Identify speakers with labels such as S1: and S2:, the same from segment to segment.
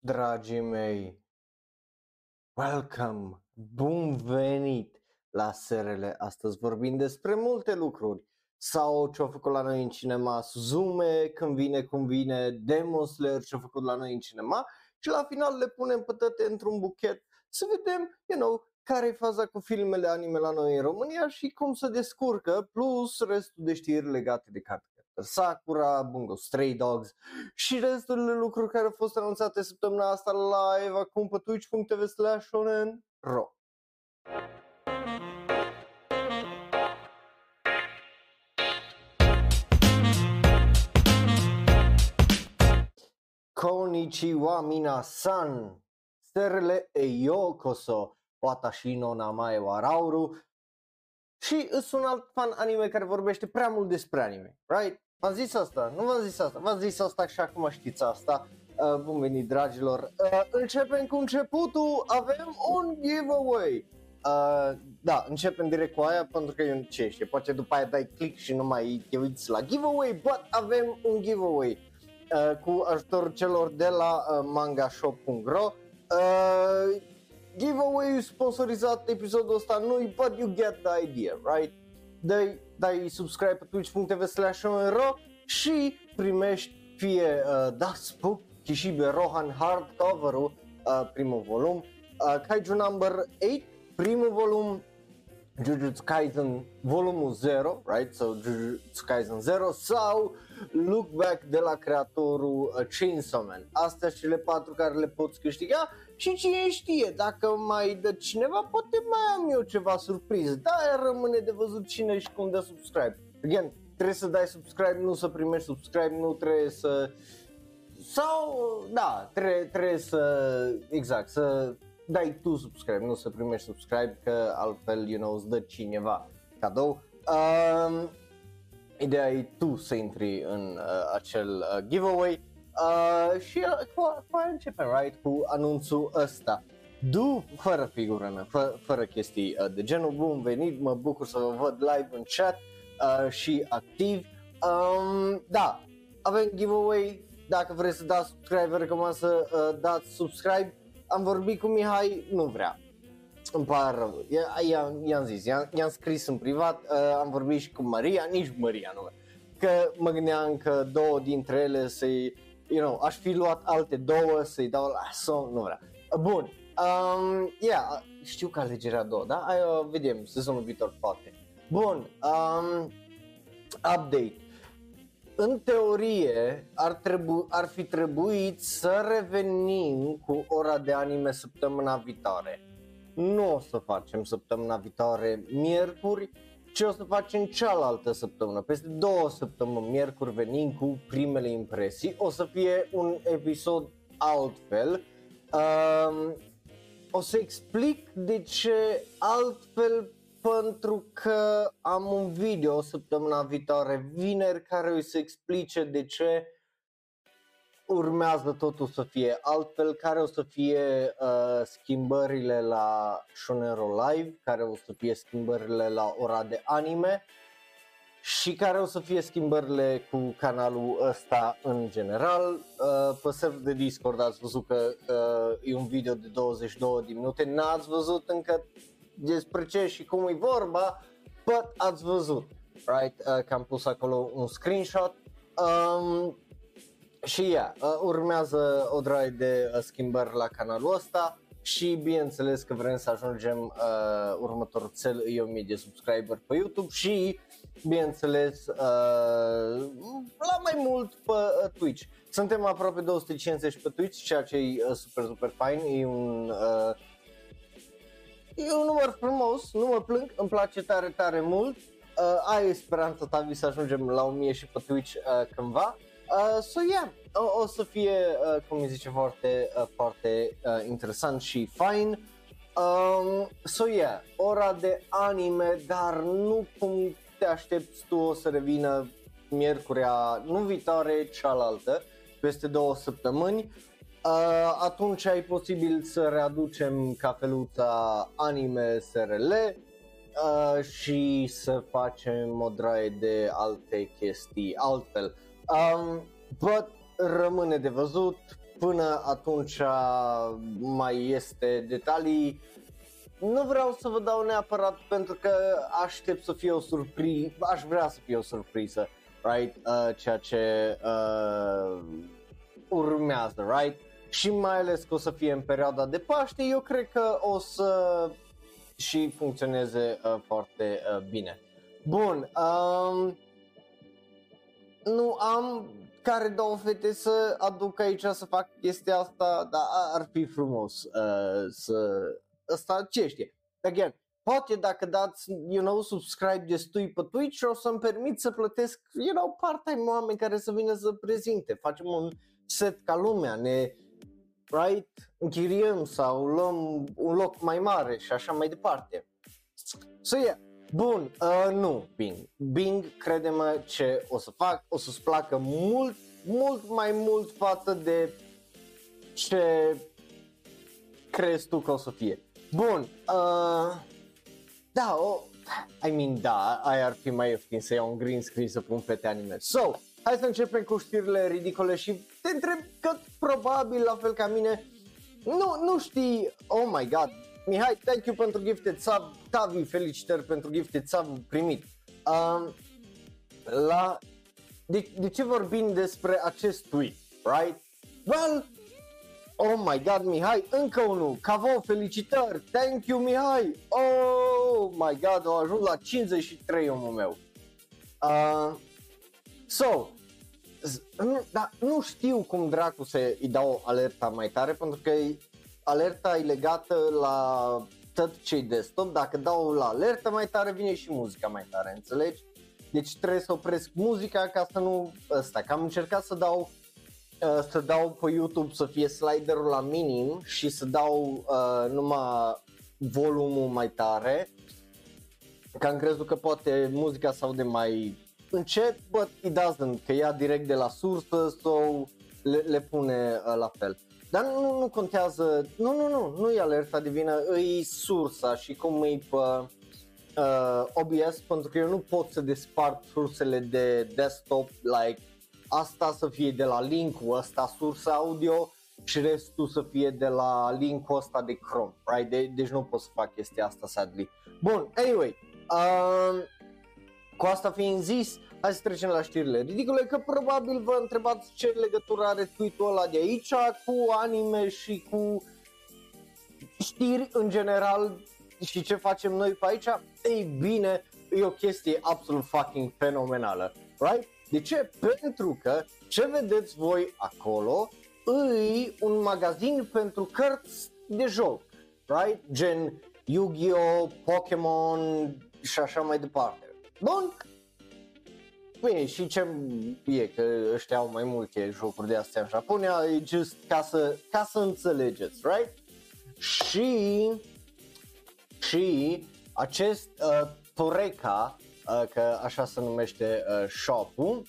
S1: dragii mei, welcome, bun venit la SRL. Astăzi vorbim despre multe lucruri sau ce-au făcut la noi în cinema, Suzume când vine cum vine, Demon Slayer ce-au făcut la noi în cinema și la final le punem pe toate într-un buchet să vedem, you know, care e faza cu filmele anime la noi în România și cum se descurcă, plus restul de știri legate de carte. Sakura, Bungo Stray Dogs și restul de lucruri care au fost anunțate săptămâna asta live acum pe twitch.tv slash ro. Konnichiwa minasan, sterele e yokoso, watashi no namae wa Rauru, și îs un alt fan anime care vorbește prea mult despre anime, right? V-am zis asta, nu v-am zis asta, v-am zis asta și acum știți asta. Uh, bun venit dragilor, uh, începem cu începutul, avem un giveaway. Uh, da, începem direct cu aia pentru că eu ce știe, poate după aia dai click și nu mai te uiți la giveaway, but avem un giveaway uh, cu ajutorul celor de la uh, mangashop.ro. Uh, giveaway sponsorizat episodul ăsta nu but you get the idea, right? Dai, dai subscribe pe twitch.tv slash și primești fie uh, Das Book Kishibe Rohan hardcover-ul, uh, primul volum, uh, Kaiju Number 8, primul volum, Jujutsu Kaisen volumul 0, right? So Jujutsu Kaisen 0 sau Look Back de la creatorul uh, Chainsaw Man. Astea și cele patru care le poți câștiga și cine știe, dacă mai dă cineva, poate mai am eu ceva surpriză. Da, rămâne de văzut cine și cum dă subscribe. Again, trebuie să dai subscribe, nu să primești subscribe, nu trebuie să... Sau, da, trebuie, trebuie să, exact, să dai tu subscribe, nu să primești subscribe, că altfel, you know, îți dă cineva cadou. Um, ideea e tu să intri în uh, acel uh, giveaway uh, și uh, cu, cu începem, right, cu anunțul ăsta. Du, fără figură, fă, fără chestii uh, de genul, bun venit, mă bucur să vă văd live în chat uh, și activ. Um, da, avem giveaway, dacă vreți să dați subscribe, vă recomand să uh, dați subscribe. Am vorbit cu Mihai, nu vrea. Îmi pare rău. I-am, i-am zis, i-am, i-am scris în privat, uh, am vorbit și cu Maria, nici Maria nu Că mă gândeam că două dintre ele să-i, you know, aș fi luat alte două să-i dau la son, nu vrea. Bun, um, yeah, știu că alegerea două, da? Hai, uh, vedem, sezonul viitor poate. Bun, um, update. În teorie ar, trebu- ar fi trebuit să revenim cu ora de anime săptămâna viitoare. Nu o să facem săptămâna viitoare miercuri, ci o să facem cealaltă săptămână. Peste două săptămâni, miercuri venim cu primele impresii. O să fie un episod altfel. Um, o să explic de ce altfel pentru că am un video săptămâna viitoare, vineri, care o să explice de ce urmează totul să fie altfel, care o să fie uh, schimbările la Shonero Live, care o să fie schimbările la ora de anime și care o să fie schimbările cu canalul ăsta în general. Uh, pe server de Discord ați văzut că uh, e un video de 22 de minute, n-ați văzut încă despre ce și cum e vorba, but ați văzut, right? Uh, că am pus acolo un screenshot. Um, și yeah, uh, urmează o draie de uh, schimbări la canalul ăsta și bineînțeles că vrem să ajungem uh, următorul cel e 1000 de subscriber pe YouTube și bineînțeles uh, la mai mult pe uh, Twitch. Suntem aproape 250 pe Twitch, ceea ce e uh, super super fain, e un uh, e un număr frumos, nu mă plâng, îmi place tare tare mult. Uh, ai speranța ta să ajungem la 1000 și pe Twitch uh, cândva. Uh, so yeah, o, o să fie, uh, cum îi zice, foarte, uh, foarte uh, interesant și fain. Um, so yeah, ora de anime, dar nu cum te aștepți tu o să revină miercurea, nu viitoare, cealaltă, peste două săptămâni. Uh, atunci ai posibil să readucem cafeluța anime SRL uh, și să facem o draie de alte chestii altfel. Um, but rămâne de văzut, până atunci mai este detalii. Nu vreau să vă dau neapărat pentru că aștept să fie o surpriză, aș vrea să fie o surpriză, right? Uh, ceea ce uh, urmează, right? Și mai ales că o să fie în perioada de Paște, eu cred că o să și funcționeze uh, foarte uh, bine. Bun, um, nu am care două fete să aduc aici să fac chestia asta, dar ar fi frumos uh, să... Asta ce știe. Again, poate dacă dați, you know, subscribe destui pe Twitch o să-mi permit să plătesc, you know, part-time oameni care să vină să prezinte. Facem un set ca lumea, ne, right, închiriem sau luăm un loc mai mare și așa mai departe. So yeah, Bun, uh, nu Bing. Bing, crede-mă ce o să fac, o să-ți placă mult, mult mai mult față de ce crezi tu că o să fie. Bun, uh, da, o, I mean, da, aia ar fi mai ieftin să iau un green screen să pun fete anime. So, hai să începem cu știrile ridicole și te întreb că probabil la fel ca mine nu, nu știi, oh my god, Mihai, thank you pentru gifted sub, Tavi, felicitări pentru gifted sub primit. Um, la, de, de ce vorbim despre acest tweet, right? Well, oh my god, Mihai, încă unul, Cavo, felicitări, thank you, Mihai, oh my god, au ajuns la 53 omul meu. Uh, so, nu, da, nu știu cum dracu să îi dau alerta mai tare pentru că alerta e legată la tot ce desktop, dacă dau la alertă mai tare vine și muzica mai tare, înțelegi? Deci trebuie să opresc muzica ca să nu ăsta, că am încercat să dau uh, să dau pe YouTube să fie sliderul la minim și să dau uh, numai volumul mai tare că am crezut că poate muzica să aude mai încet, but it doesn't, că ia direct de la sursă sau le, le pune uh, la fel. Dar nu, nu contează, nu, nu, nu, nu e alerta divină, e sursa și cum e pe uh, OBS pentru că eu nu pot să despart sursele de desktop, like asta să fie de la link-ul ăsta, sursa audio și restul să fie de la link-ul ăsta de Chrome, right? De- deci nu pot să fac chestia asta, sadly. Bun, anyway, uh, cu asta fiind zis, Hai să trecem la știrile ridicole, că probabil vă întrebați ce legătură are tweet-ul ăla de aici cu anime și cu știri în general și ce facem noi pe aici. Ei bine, e o chestie absolut fucking fenomenală, right? De ce? Pentru că ce vedeți voi acolo e un magazin pentru cărți de joc, right? Gen Yu-Gi-Oh, Pokémon și așa mai departe. Bun, Bine, și ce e, că ăștia au mai multe jocuri de astea în Japonia, e just ca să, ca să înțelegeți, right? Și, și acest uh, Toreca, uh, că așa se numește uh, shop-ul,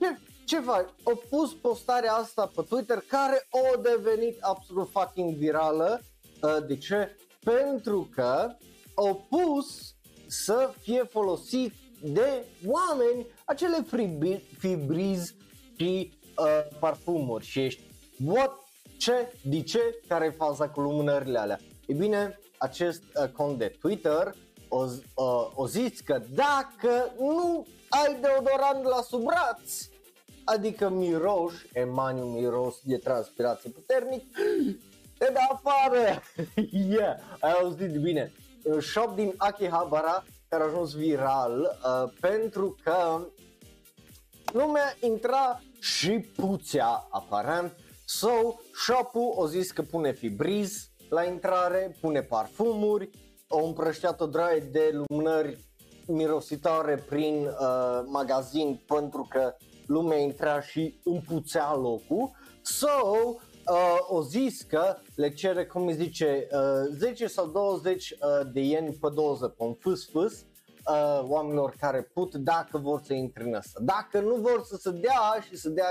S1: ce, ce faci? Au pus postarea asta pe Twitter care a devenit absolut fucking virală. Uh, de ce? Pentru că au pus să fie folosit de oameni acele fibriz și uh, parfumuri și ești what? Ce? De ce? Care e faza cu lumânările alea? E bine, acest uh, cont de Twitter o, uh, o zis că dacă nu ai deodorant la sub braț, adică miroș, emaniu miros de transpirație puternic, te da afară! yeah, ai auzit bine. Shop din Akihabara care a ajuns viral uh, pentru că lumea intra și puțea aparent So, shop-ul o zis că pune fibriz la intrare, pune parfumuri, o împrășteat o draie de lumânări mirositoare prin uh, magazin pentru că lumea intra și împuțea locul. So, uh, o zis că le cere, cum îi zice, uh, 10 sau 20 uh, de ieni pe doză pe un fâs fâs uh, oamenilor care put dacă vor să intre în asta. Dacă nu vor să se dea și să dea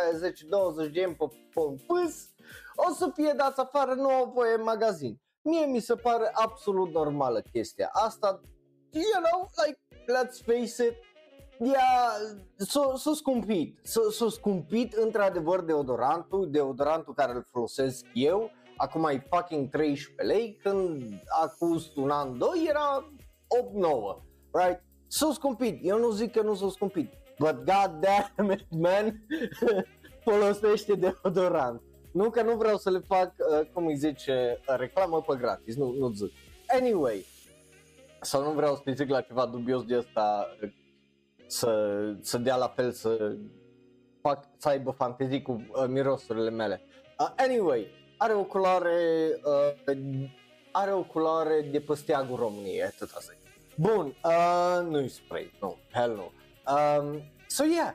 S1: 10-20 de ieni pe, pe un fâs, o să fie dați afară, nu au voie în magazin. Mie mi se pare absolut normală chestia asta. You know, like, let's face it, ea s-a, s-a scumpit, s-a, s-a scumpit într-adevăr deodorantul, deodorantul care îl folosesc eu, acum e fucking 13 lei, când acum un an, doi era 8-9, right? S-a scumpit, eu nu zic că nu s-a scumpit, but god damn it, man, folosește deodorant. Nu că nu vreau să le fac, uh, cum îi zice, uh, reclamă pe gratis, nu, nu zic. Anyway, sau nu vreau să zic la ceva dubios de asta uh, să, să dea la fel, să fac, să aibă fantezii cu uh, mirosurile mele. Uh, anyway, are o culoare, uh, are o culoare de păsteagul României, atât asta Bun, uh, nu-i spray, nu, hell nu. Um, so yeah,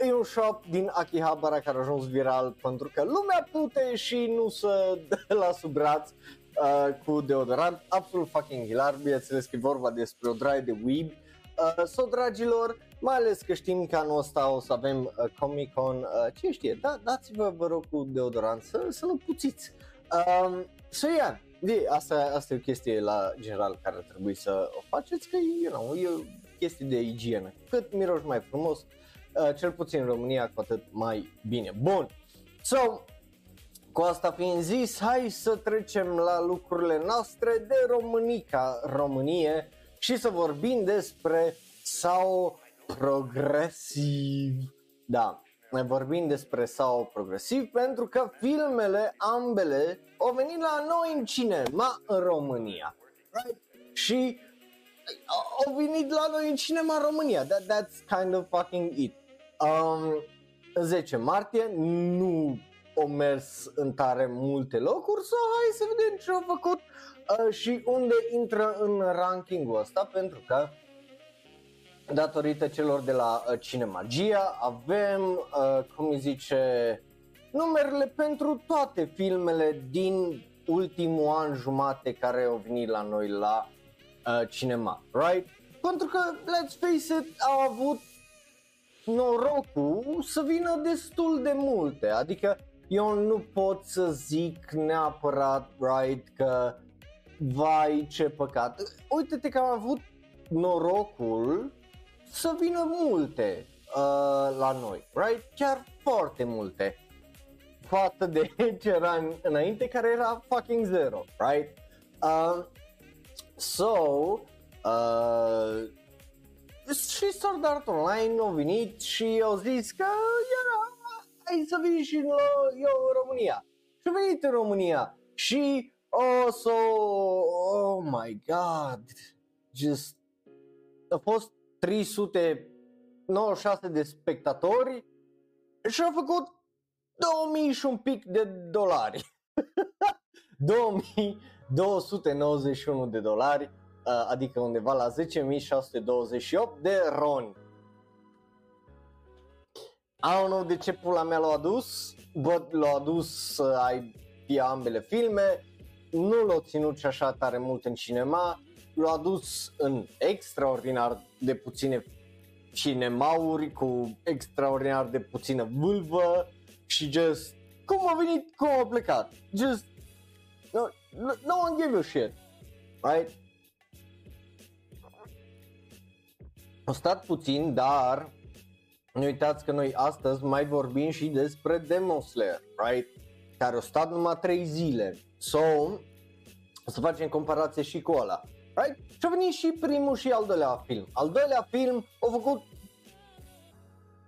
S1: uh, e un shop din Akihabara care a ajuns viral pentru că lumea pute și nu să dă la sub braț uh, cu deodorant, absolut fucking hilar, bineînțeles că e vorba despre o draie de weeb. Uh, so, dragilor, mai ales că știm că anul ăsta o să avem uh, Comic Con, uh, ce știe, da, dați-vă vă rog cu deodorant să, să nu puțiți. Um, so yeah, de, asta, asta e o chestie la general care ar trebui să o faceți, că you know, e o chestie de igienă. Cât miroși mai frumos, uh, cel puțin în România, cu atât mai bine. Bun, so, cu asta fiind zis, hai să trecem la lucrurile noastre de Românica, Românie și să vorbim despre sau progresiv. Da, ne vorbim despre sau progresiv pentru că filmele ambele au venit la noi în cinema în România. Right? Și au venit la noi în cinema în România. That, that's kind of fucking it. Um, 10 martie nu au mers în tare multe locuri, so hai să vedem ce au făcut uh, și unde intră în rankingul ăsta, pentru că datorită celor de la uh, Cinemagia avem, uh, cum îi zice, numerele pentru toate filmele din ultimul an jumate care au venit la noi la uh, cinema, right? Pentru că, let's face it, au avut norocul să vină destul de multe, adică eu nu pot să zic neapărat, right, că vai ce păcat. Uite-te că am avut norocul să vină multe uh, la noi, right? Chiar foarte multe. Față de ce era înainte care era fucking zero, right? Uh, so, uh, și Sword Art Online au venit și au zis că era, hai să vii și în, eu în România. Și au venit în România și oh, so, oh my god, just a fost 396 de spectatori și a făcut 2000 și un pic de dolari. 2291 de dolari, adică undeva la 10.628 de roni. I don't know de ce pula mea l-a adus, but l-a adus să ai fie ambele filme, nu l-a ținut și așa tare mult în cinema, l-a adus în extraordinar de puține cinemauri cu extraordinar de puțină vâlvă și just cum a venit, cum a plecat. Just no, no, no one give a shit. Right? A stat puțin, dar nu uitați că noi astăzi mai vorbim și despre Demon Slayer, right? Care a stat numai 3 zile. So, o să facem comparație și cu ăla. Right? Și a venit și primul și al doilea film. Al doilea film a făcut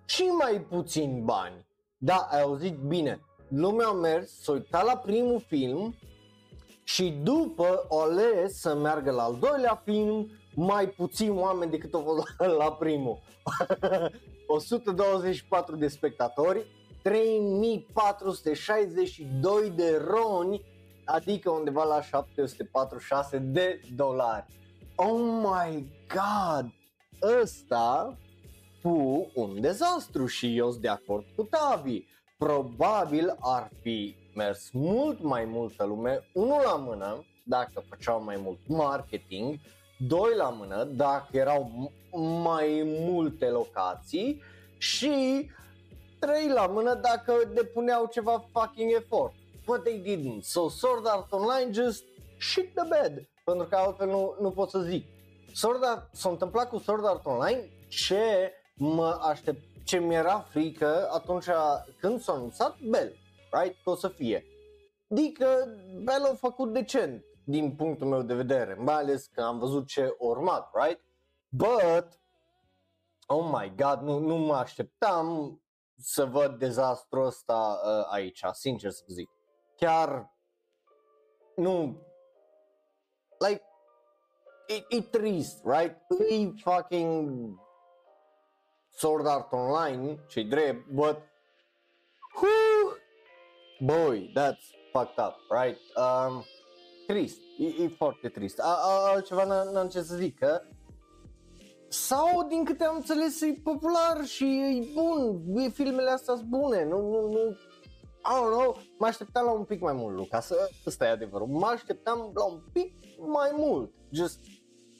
S1: și mai puțin bani. Da, ai auzit bine. Lumea a mers, s-a uitat la primul film și după o ales să meargă la al doilea film mai puțin oameni decât au fost la primul. 124 de spectatori, 3462 de roni adică undeva la 746 de dolari. Oh my god! Ăsta fu un dezastru și eu sunt de acord cu Tavi. Probabil ar fi mers mult mai multă lume, unul la mână, dacă făceau mai mult marketing, doi la mână, dacă erau mai multe locații și trei la mână dacă depuneau ceva fucking efort but they didn't. So Sword Art Online just shit the bed, pentru că altfel nu, nu pot să zic. Sword Art, s-a întâmplat cu Sword Art Online ce mă aștept, ce mi-era frică atunci când s-a anunțat Bell, right, că o să fie. Adică Bell a făcut decent din punctul meu de vedere, mai ales că am văzut ce urmat, right? But, oh my god, nu, nu mă așteptam să văd dezastrul ăsta uh, aici, sincer să zic. Chiar nu, like, e, e trist, right? E fucking Sword Art Online, ce drept, but, whew, boy, that's fucked up, right? Um, trist, e, e foarte trist. A, a, altceva n-am ce să zic, că sau, din câte am înțeles, e popular și e bun, e, filmele astea sunt bune, nu, nu, nu, I don't know, mă așteptam la un pic mai mult, Luca, să, ăsta e adevărul, mă așteptam la un pic mai mult, just,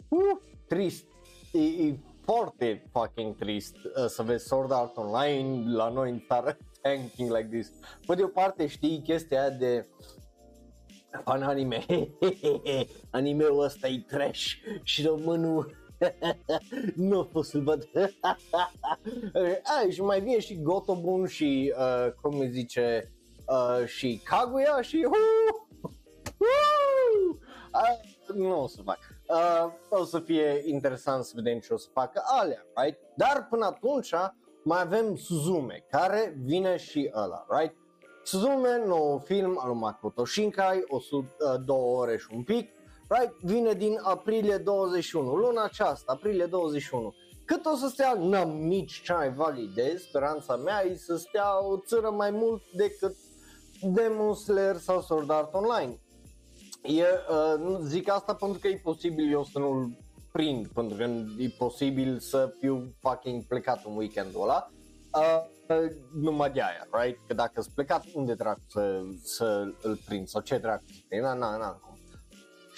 S1: uh, trist, e, e foarte fucking trist uh, să vezi Sword Art Online la noi în țară, tanking like this. Pe de o parte știi chestia aia de fan anime, anime-ul ăsta e trash și românul nu a fost să-l văd. A, și mai vine și Gotobun și, uh, cum îi zice, uh, și Kaguya și... Uh, uh, uh, nu o să fac. Uh, o să fie interesant să vedem ce o să facă alea, right? Dar până atunci mai avem Suzume, care vine și ăla, right? Suzume, nou film al lui Makoto Shinkai, 102 uh, ore și un pic, right? Vine din aprilie 21, luna aceasta, aprilie 21. Cât o să stea, n-am nici cea mai vagă idee, speranța mea e să stea o țără mai mult decât Demon Slayer sau Sword Art Online. E, uh, zic asta pentru că e posibil eu să nu-l prind, pentru că e posibil să fiu fucking plecat în weekendul ăla. Uh, uh, numai de aia, right? Că dacă sunt plecat, unde dracu să, să îl prind sau ce dracu să prind? Na, na, na,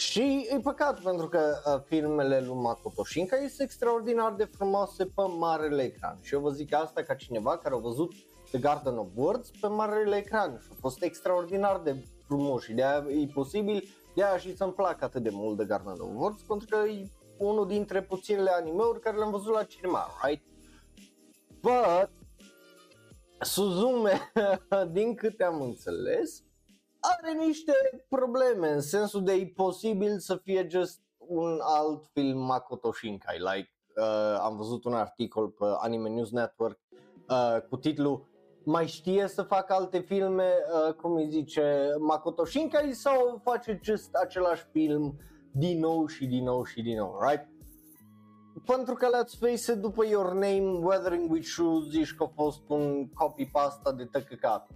S1: și e păcat pentru că uh, filmele lui Makoto Shinkai sunt extraordinar de frumoase pe marele ecran. Și eu vă zic asta ca cineva care a văzut The Garden of Words pe marele ecran și a fost extraordinar de frumos și de aia e posibil de aia și să-mi plac atât de mult The Garden of Words pentru că e unul dintre puținele anime-uri care le-am văzut la cinema, right? But Suzume, din câte am înțeles, are niște probleme în sensul de e posibil să fie just un alt film Makoto Shinkai, like uh, am văzut un articol pe Anime News Network uh, cu titlul mai știe să facă alte filme, uh, cum îi zice, Makoto Shinkai sau face just același film din nou și din nou și din nou, right? Pentru că let's face it, după Your Name, Weathering with Shoes, zici că a fost un copy-pasta de tăcăcat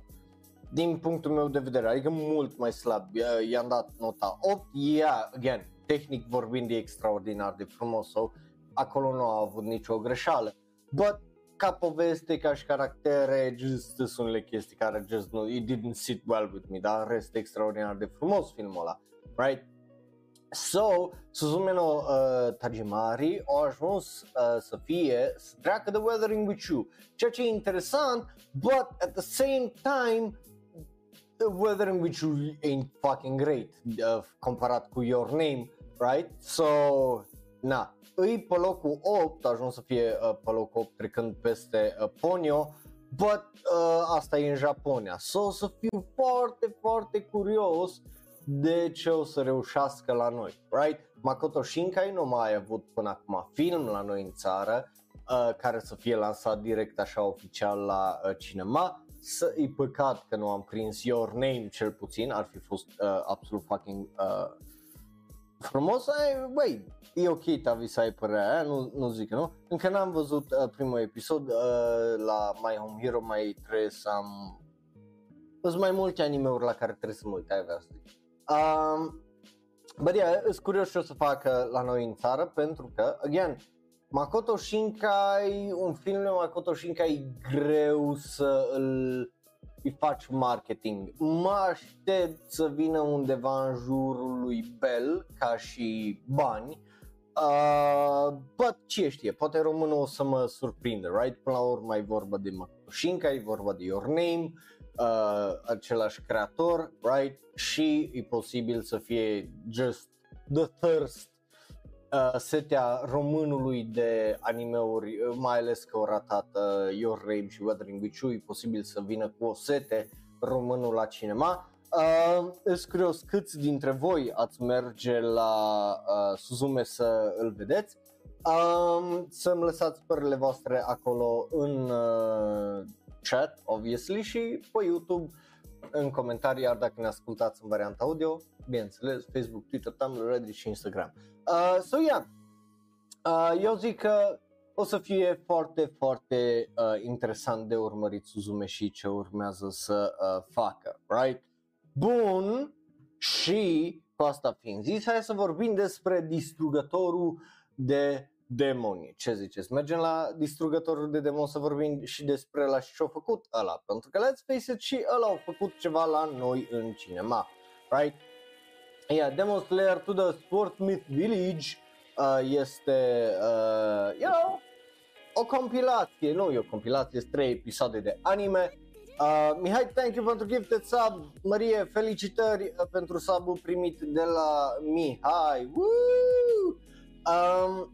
S1: din punctul meu de vedere, adică mult mai slab, i-am dat nota 8, yeah, again, tehnic vorbind e extraordinar de frumos, so, acolo nu a avut nicio greșeală, but ca poveste, ca și caractere, just sunt unele chestii care just no, it didn't sit well with me, dar în rest extraordinar de frumos filmul ăla, right? So, Suzume no uh, Tajimari au ajuns uh, să fie să treacă The Weathering With You, ceea ce e interesant, but at the same time Weather in which you ain't fucking great uh, comparat cu Your Name, right? So, na, îi pe locul 8, a ajuns să fie uh, pe locul 8 trecând peste uh, Ponyo, but uh, asta e în Japonia. So, o să fiu foarte, foarte curios de ce o să reușească la noi, right? Makoto Shinkai nu mai a avut până acum film la noi în țară uh, care să fie lansat direct așa oficial la uh, cinema să e păcat că nu am prins Your Name cel puțin, ar fi fost uh, absolut fucking uh, frumos, ai, băi, e ok Tavi să ai părerea aia, nu, nu zic nu. Încă n-am văzut uh, primul episod uh, la My Home Hero, mai trebuie să am... Sunt mai multe anime-uri la care trebuie să mă uit, ai vrea să zic. Um, Bă, yeah, sunt curios ce o să facă la noi în țară pentru că, again, Makoto Shinkai, un film de Makoto Shinkai e greu să îl îi faci marketing. Mă aștept să vină undeva în jurul lui Bell ca și bani. Uh, but ce știe, poate românul o să mă surprindă, right? Până la urmă e vorba de Makoto Shinkai, e vorba de Your Name, uh, același creator, right? Și e posibil să fie just the thirst uh, setea românului de animeuri, uh, mai ales că o ratat uh, Your Rape și Weathering with You, e posibil să vină cu o sete românul la cinema. Uh, îți curios câți dintre voi ați merge la uh, Suzume să îl vedeți. Um, să-mi lăsați părerile voastre acolo în uh, chat, obviously, și pe YouTube în comentarii, iar dacă ne ascultați în varianta audio, bineînțeles, Facebook, Twitter, Tumblr, Reddit și Instagram. Uh, so, yeah, uh, eu zic că o să fie foarte, foarte uh, interesant de urmărit Suzume și ce urmează să uh, facă, right? Bun, și cu asta fiind zis, hai să vorbim despre distrugătorul de demoni. Ce ziceți? Mergem la distrugătorul de demoni să vorbim și despre la și ce-a făcut ăla. Pentru că let's face it, și ăla au făcut ceva la noi în cinema. Right? Yeah, Demon Slayer to the Sport Myth Village uh, este, uh, you know, o compilație, nu e o compilație, sunt trei episoade de anime. Uh, Mihai, thank you pentru gifted sub. Marie, felicitări uh, pentru subul primit de la Mihai. Woo! Um,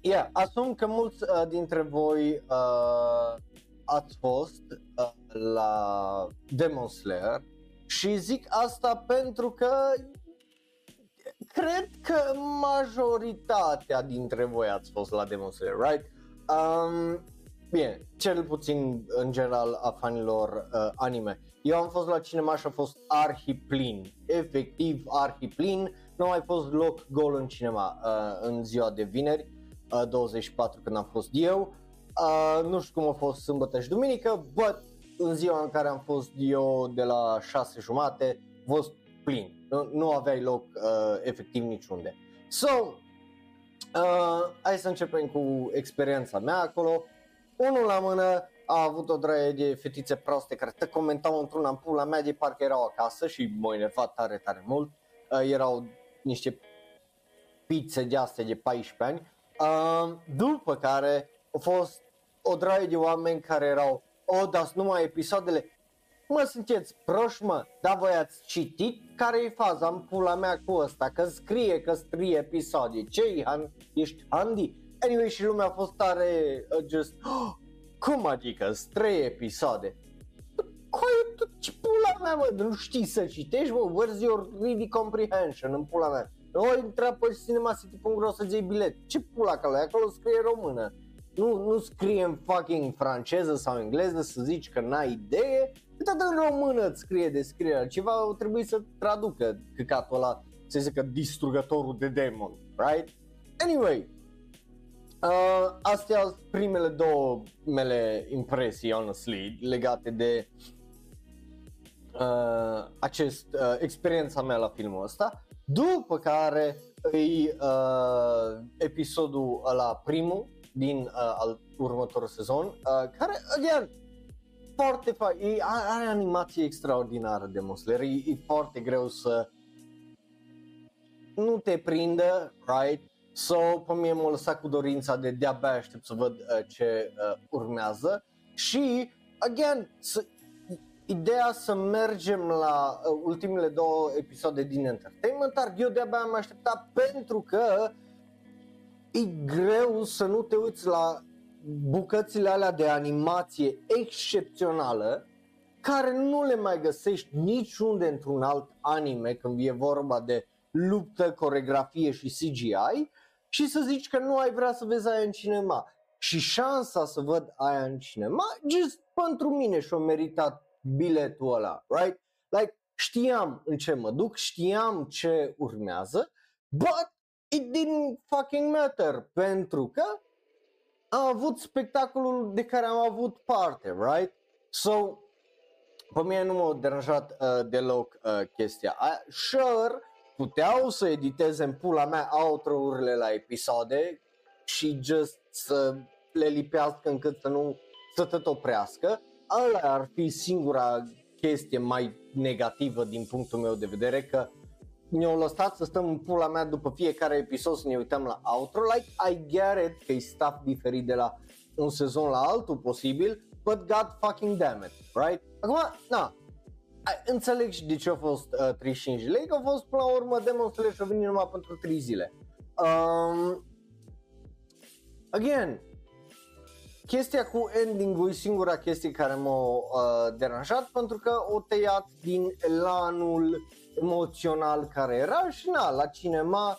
S1: yeah, asum că mulți uh, dintre voi uh, ați fost uh, la Demon Slayer și zic asta pentru că cred că majoritatea dintre voi ați fost la Demon Slayer, right? Um, bine, cel puțin în general a fanilor uh, anime. Eu am fost la cinema și a fost arhiplin, efectiv arhiplin, nu a mai fost loc gol în cinema uh, în ziua de vineri, uh, 24 când am fost eu. Uh, nu știu cum a fost sâmbătă și duminică, but în ziua în care am fost eu de la 6 jumate, a fost plin, nu, nu aveai loc uh, efectiv niciunde. So, uh, hai să începem cu experiența mea acolo. Unul la mână a avut o draie de fetițe proaste care te comentau într-una în pula mea de parcă erau acasă și mă enervat tare, tare mult. Uh, erau niște pizze de astea de 14 ani. Uh, după care a fost o draie de oameni care erau o, dar numai episoadele Mă, sunteți proști, mă, dar voi ați citit care e faza în pula mea cu ăsta, că scrie că scrie episoade, ce han, ești handy? Anyway, și lumea a fost tare uh, just, oh, cum adică, trei episoade? Coi, tu ce pula mea, mă, nu știi să citești, mă, where's your reading comprehension în pula mea? Nu intra pe cinemacity.ro să-ți iei bilet, ce pula că acolo scrie română. Nu, nu scrie în fucking franceză sau engleză să zici că n-ai idee, tot în română îți scrie descrierea, ceva o trebuie să traducă căcatul ăla, să zică distrugătorul de demon, right? Anyway, uh, astea sunt primele două mele impresii, honestly, legate de uh, acest, uh, experiența mea la filmul ăsta, după care e uh, episodul ăla primul, din uh, al următorul sezon, uh, care, again, foarte fa- e, are animație extraordinară de Slayer, e, e foarte greu să nu te prindă, right? So, pe mine m-a lăsat cu dorința de de-abia aștept să văd uh, ce uh, urmează și, again, să, ideea să mergem la uh, ultimele două episoade din Entertainment Arc, eu de-abia am așteptat pentru că e greu să nu te uiți la bucățile alea de animație excepțională care nu le mai găsești niciunde într-un alt anime când e vorba de luptă, coregrafie și CGI și să zici că nu ai vrea să vezi aia în cinema. Și șansa să văd aia în cinema, just pentru mine și-o meritat biletul ăla, right? Like, știam în ce mă duc, știam ce urmează, but it didn't fucking matter pentru că am avut spectacolul de care am avut parte, right? So, pe mine nu m-a deranjat uh, deloc uh, chestia aia. Sure, puteau să editeze în pula mea outro-urile la episoade și just să le lipească încât să nu să te oprească. Ăla ar fi singura chestie mai negativă din punctul meu de vedere că ne-au lăsat să stăm în pula mea după fiecare episod să ne uităm la outro, like I get it că e stuff diferit de la un sezon la altul posibil, but god fucking damn it, right? Acum, na, înțeleg și de ce a fost uh, 35 lei, că a fost până la urmă Demon Slayer și a venit numai pentru 3 zile. Um, again, chestia cu ending-ul e singura chestie care m-a uh, deranjat pentru că o tăiat din elanul emoțional care era și na, la cinema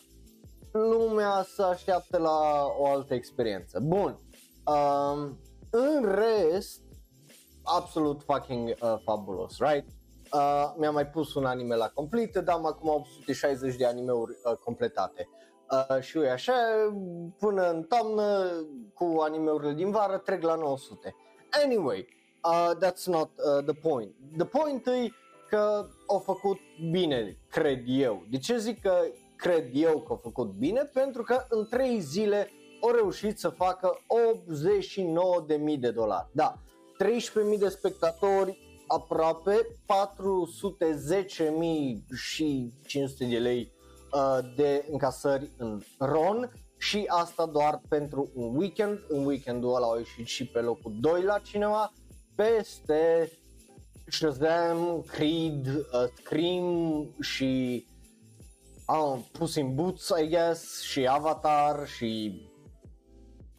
S1: lumea se așteaptă la o altă experiență. Bun, um, în rest, absolut fucking uh, fabulos, right? Uh, mi-am mai pus un anime la complet, dar am acum 860 de animeuri uh, completate. Uh, și eu așa, până în toamnă, cu animeurile din vară, trec la 900. Anyway, uh, that's not uh, the point. The point e că au făcut bine, cred eu. De ce zic că cred eu că au făcut bine? Pentru că în 3 zile au reușit să facă 89.000 de dolari. Da, 13.000 de spectatori, aproape 410.000 și 500 de lei uh, de încasări în RON și asta doar pentru un weekend. În weekendul ăla au ieșit și pe locul 2 la cineva peste Shazam, Creed, uh, Scream și uh, Puss in Boots, I guess, și Avatar și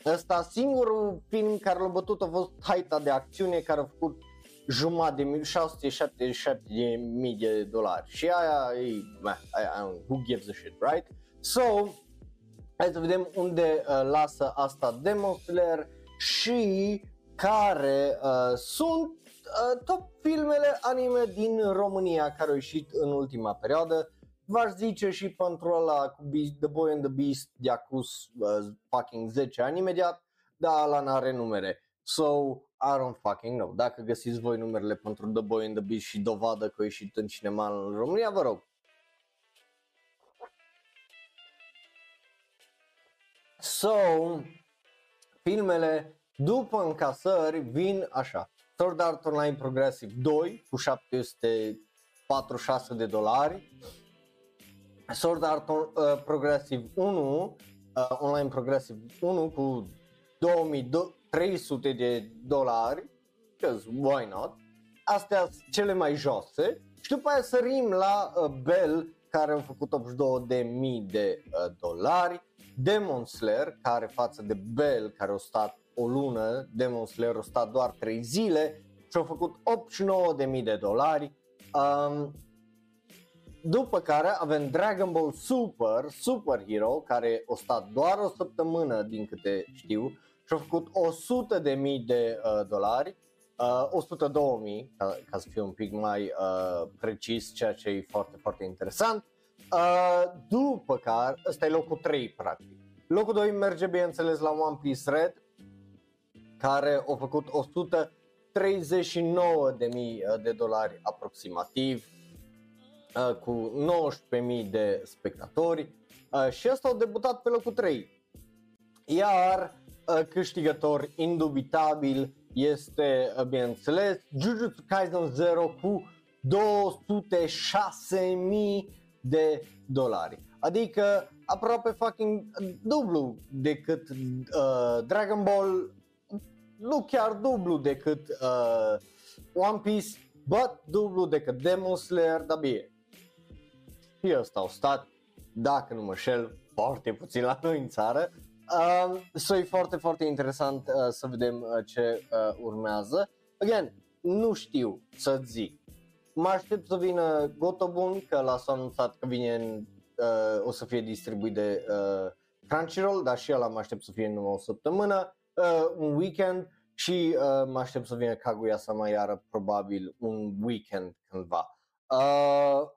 S1: ăsta singurul film care l-a bătut a fost Haita de acțiune care a făcut jumătate de mii, 677 de mii de dolari și aia e, meh, aia, who gives a shit, right? So, hai să vedem unde uh, lasă asta Demon Slayer și care uh, sunt uh, top filmele anime din România care au ieșit în ultima perioadă. V-aș zice și pentru ăla cu Beast, The Boy and the Beast de acus uh, fucking 10 ani imediat, dar ăla n-are numere. So, I don't fucking know. Dacă găsiți voi numerele pentru The Boy and the Beast și dovadă că a ieșit în cinema în România, vă rog. So, filmele după încasări vin așa. Sword Art Online Progressive 2 cu 746 de dolari. Sword Art uh, Progressive 1, uh, Online Progressive 1 cu 2000, 300 de dolari, because why not, astea sunt cele mai joase. Și după aia sărim la uh, Bell care au făcut 82 de mii de uh, dolari, Demon Slayer care față de Bell care au stat o lună, Demon Slayer au stat doar 3 zile și au făcut 89 de mii de dolari. Um, după care avem Dragon Ball Super, Super Hero, care a stat doar o săptămână din câte știu și a făcut 100 de mii de uh, dolari, uh, 102 mii, ca, ca să fiu un pic mai uh, precis, ceea ce e foarte, foarte interesant. Uh, după care, ăsta e locul 3 practic. Locul 2 merge bineînțeles la One Piece Red, care a făcut 139 de mii uh, de dolari aproximativ, uh, cu 19.000 de spectatori uh, și ăsta a debutat pe locul 3. Iar Uh, câștigător indubitabil este, uh, bineînțeles, Jujutsu Kaisen 0 cu 206.000 de dolari. Adică aproape fucking dublu decât uh, Dragon Ball, nu chiar dublu decât uh, One Piece, but dublu decât Demon Slayer, dar bine. Și ăsta au stat, dacă nu mă șel, foarte puțin la noi în țară, Uh, so e foarte, foarte interesant uh, să vedem uh, ce uh, urmează. Again, nu știu să zic. Mă aștept să vină Gotobun, că l-a anunțat că vine în, uh, o să fie distribuit de uh, Crunchyroll, dar și ăla mă aștept să fie în o săptămână, uh, un weekend și uh, mă aștept să vină Kaguya-sama iară probabil un weekend cândva. Uh,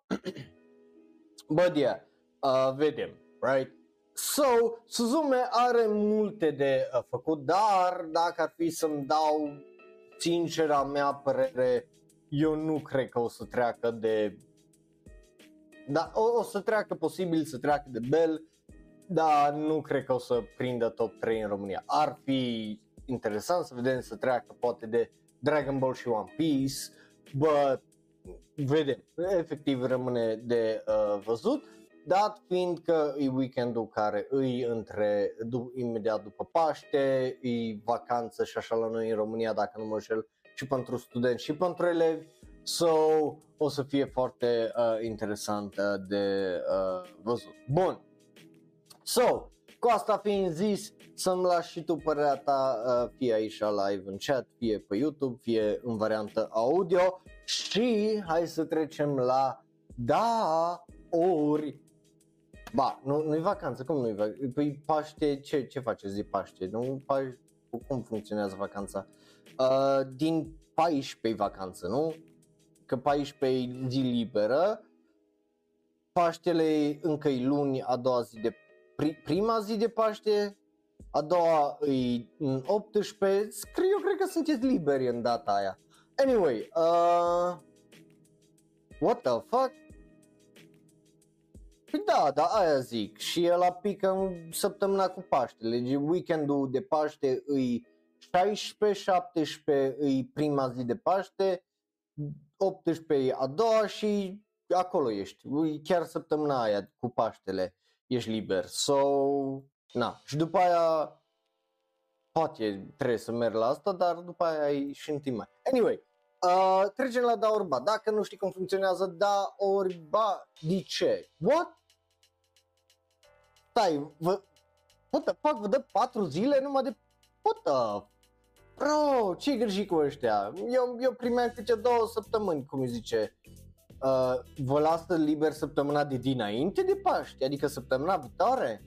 S1: but yeah, uh, vedem, right? So, Suzume are multe de uh, făcut, dar dacă ar fi să-mi dau sincera mea părere, eu nu cred că o să treacă de... Da, o, o să treacă posibil să treacă de Bell, dar nu cred că o să prindă top 3 în România. Ar fi interesant să vedem să treacă poate de Dragon Ball și One Piece, but vedem, efectiv rămâne de uh, văzut dat fiind că e weekendul care îi între, du- imediat după Paște, e vacanță și așa la noi în România, dacă nu mă înșel, și pentru studenți și pentru elevi, so o să fie foarte uh, interesant uh, de uh, văzut. Bun, So, cu asta fiind zis, să-mi lași și tu părerea ta, uh, fie aici la live în chat, fie pe YouTube, fie în variantă audio. Și hai să trecem la da ori Ba, nu, nu-i vacanță, cum nu-i vacanță? Păi Paște, ce, ce faceți de Paște? Nu, Paște, cum funcționează vacanța? Uh, din 14 vacanță, nu? Că 14 zi liberă, Paștele încă e luni, a doua zi de pri, prima zi de Paște, a doua e în 18, Scrie, eu cred că sunteți liberi în data aia. Anyway, uh, what the fuck? Păi da, da, aia zic. Și el pică în săptămâna cu Paștele. Deci weekendul de Paște îi 16, 17 îi prima zi de Paște, 18 a doua și acolo ești. Chiar săptămâna aia cu Paștele ești liber. So, na. Și după aia poate trebuie să merg la asta, dar după aia e și în timp mai. Anyway, uh, trecem la da orba. Dacă nu știi cum funcționează da orba, de ce? What? Stai, vă, what the fuck, vă dă patru zile numai de what the Bro, ce greșit cu ăștia? Eu, eu primeam câte două săptămâni, cum îi zice. Uh, vă lasă liber săptămâna de dinainte de Paști, adică săptămâna viitoare?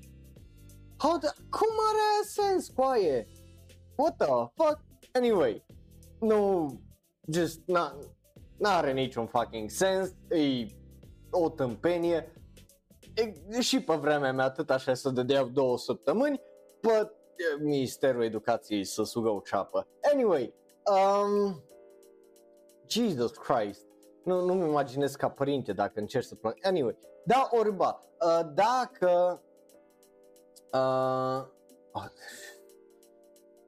S1: How the, cum are sens, coaie? What the fuck? Anyway, nu, just, na, n-are niciun fucking sens, e o tâmpenie. E, și pe vremea mea atât așa să dădeau două săptămâni, but Ministerul Educației să sugă o ceapă. Anyway, um, Jesus Christ, nu, nu-mi imaginez ca părinte dacă încerci să plâng. Anyway, da, orba, uh, dacă uh, oh,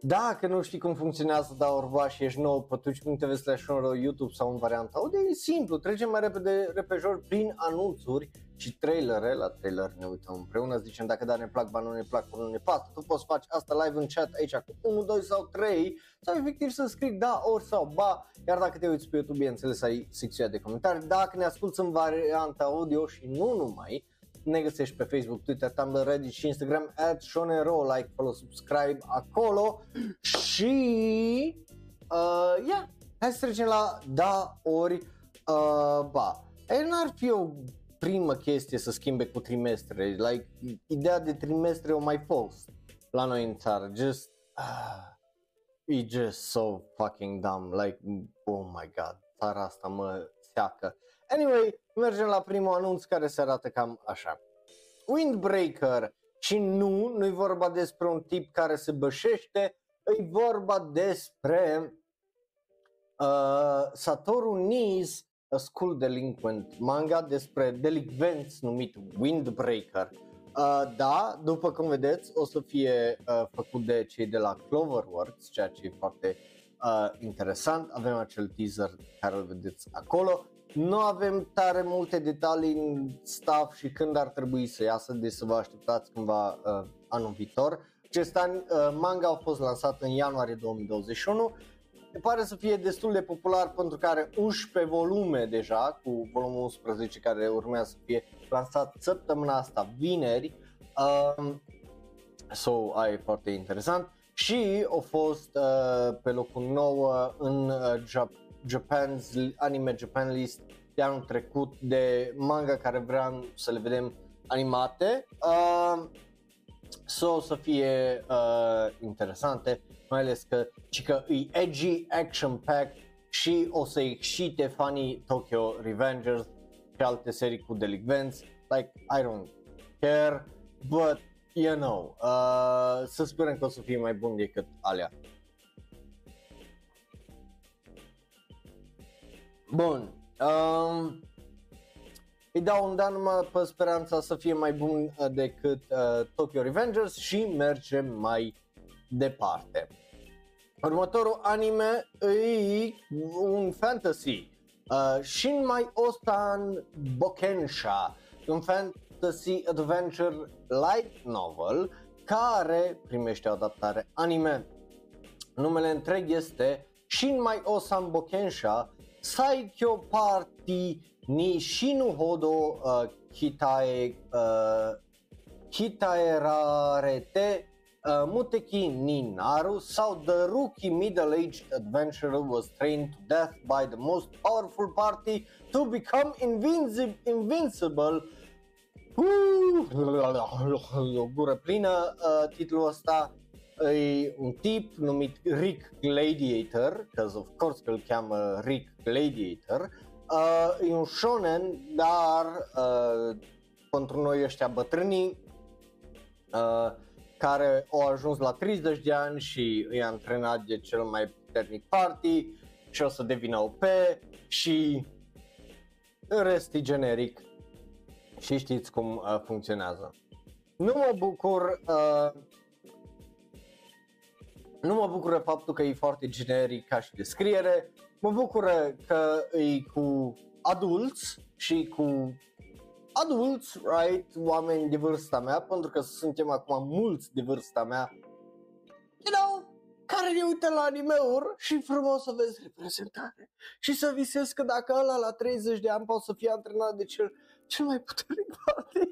S1: dacă nu știi cum funcționează da orba și ești nou pe twitch.tv slash YouTube sau în varianta audio, e simplu, trecem mai repede repejor prin anunțuri și trailere, la trailer ne uităm împreună, zicem dacă da ne plac, ba nu ne plac, nu ne pasă, tu poți face asta live în chat aici cu 1, 2 sau 3 sau efectiv să scrii da, ori sau ba, iar dacă te uiți pe YouTube, bineînțeles ai secțiunea de comentarii, dacă ne asculti în varianta audio și nu numai, ne găsești pe Facebook, Twitter, Tumblr, Reddit și Instagram at Shonero, like, follow, subscribe acolo și uh, yeah, hai să trecem la da ori uh, ba. E n-ar fi o primă chestie să schimbe cu trimestre, like ideea de trimestre o mai fost la noi în țară, just uh, e just so fucking dumb, like oh my god, țara asta mă seacă. Anyway, mergem la primul anunț care se arată cam așa. Windbreaker și nu, nu e vorba despre un tip care se bășește, e vorba despre uh, Satoru Ni's A School Delinquent, manga despre delicvenți numit Windbreaker. Uh, da, după cum vedeți, o să fie uh, făcut de cei de la Cloverworks, ceea ce e foarte uh, interesant. Avem acel teaser care îl vedeți acolo nu avem tare multe detalii în staff și când ar trebui să iasă, deci să vă așteptați cândva uh, anul viitor. Acest an uh, manga a fost lansat în ianuarie 2021 pare să fie destul de popular pentru că are 11 volume deja, cu volumul 11 care urmează să fie lansat săptămâna asta, vineri. Um, so, ai foarte interesant. Și a fost uh, pe locul 9 în uh, Jap- Japan's Anime Japan List de anul trecut de manga care vreau să le vedem animate. Uh, so, o să fie uh, interesante, mai ales că, că e edgy, action pack și o să excite fanii Tokyo Revengers și alte serii cu delicvenți. Like, I don't care, but, you know, uh, să sperăm că o să fie mai bun decât alea. Bun. Um, îi dau un dan numai pe speranța să fie mai bun uh, decât uh, Tokyo Revengers și mergem mai departe. Următorul anime e un fantasy. Uh, Shin Mai Osan Bokensha, un fantasy adventure light novel care primește o adaptare anime. Numele întreg este Shin Mai Osan Bokensha Saikyo Party ni Shinu Hodo uh, Kitae uh, Hitaerarete uh, Muteki ni Naru. Sau the rookie middle-aged adventurer was trained to death by the most powerful party to become invinci- invincible. Uh, o gură plină, uh, titlul ăsta e un tip numit Rick Gladiator, because of course că îl cheamă Rick Gladiator, uh, e un shonen, dar uh, pentru noi ăștia bătrânii, uh, care au ajuns la 30 de ani și îi antrenat de cel mai puternic party și o să devină OP și în rest e generic și știți cum uh, funcționează. Nu mă bucur uh, nu mă bucură faptul că e foarte generic ca și descriere, mă bucură că e cu adulți și cu adulți, right, oameni de vârsta mea, pentru că suntem acum mulți de vârsta mea, you know, care ne uită la anime-uri și frumos să vezi reprezentare. Și să visezi că dacă ăla la 30 de ani poate să fie antrenat de cel, cel mai puternic party,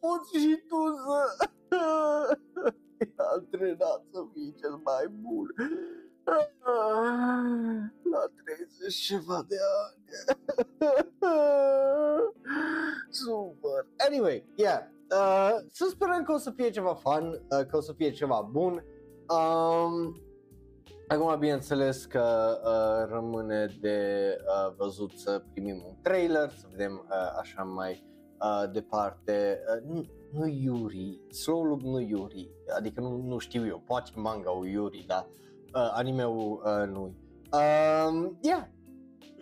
S1: poți și tu să fii antrenat să fii cel mai bun. La 30 ceva de ani. Super. Anyway, yeah. Uh, să sperăm că o să fie ceva fun, uh, că o să fie ceva bun. Um, acum, bineînțeles că uh, rămâne de uh, văzut să primim un trailer, să vedem uh, așa mai uh, departe. Uh, nu, nu Yuri, Slow Loop nu Yuri, adică nu, nu știu eu, poate manga o Yuri, dar uh, anime-ul uh, nu uh, Yeah,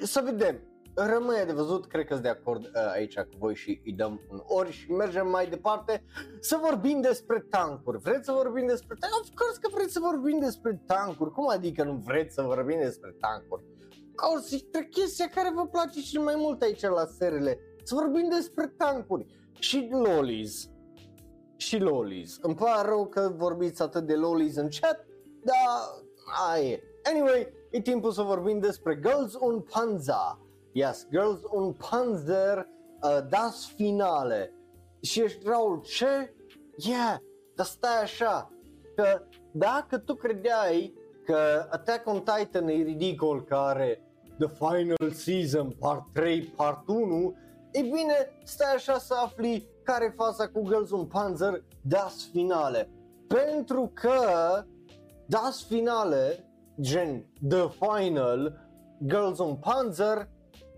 S1: să vedem. Rămâne de văzut, cred că sunt de acord uh, aici cu voi și îi dăm un ori și mergem mai departe să vorbim despre tancuri. Vreți să vorbim despre tancuri? Of course că vreți să vorbim despre tancuri. Cum adică nu vreți să vorbim despre tancuri? Of este chestia care vă place și mai mult aici la serile. Să vorbim despre tancuri și lolis. Și lolis. Îmi pare rău că vorbiți atât de lolis în chat, dar aia e. Anyway, e timpul să vorbim despre Girls on Panza. Yes, Girls on Panzer uh, das finale. Și ești Raul, ce? Yeah, dar stai așa, că dacă tu credeai că Attack on Titan e ridicol care The Final Season, part 3, part 1, e bine, stai așa să afli care e faza cu Girls on Panzer das finale. Pentru că das finale, gen The Final, Girls on Panzer,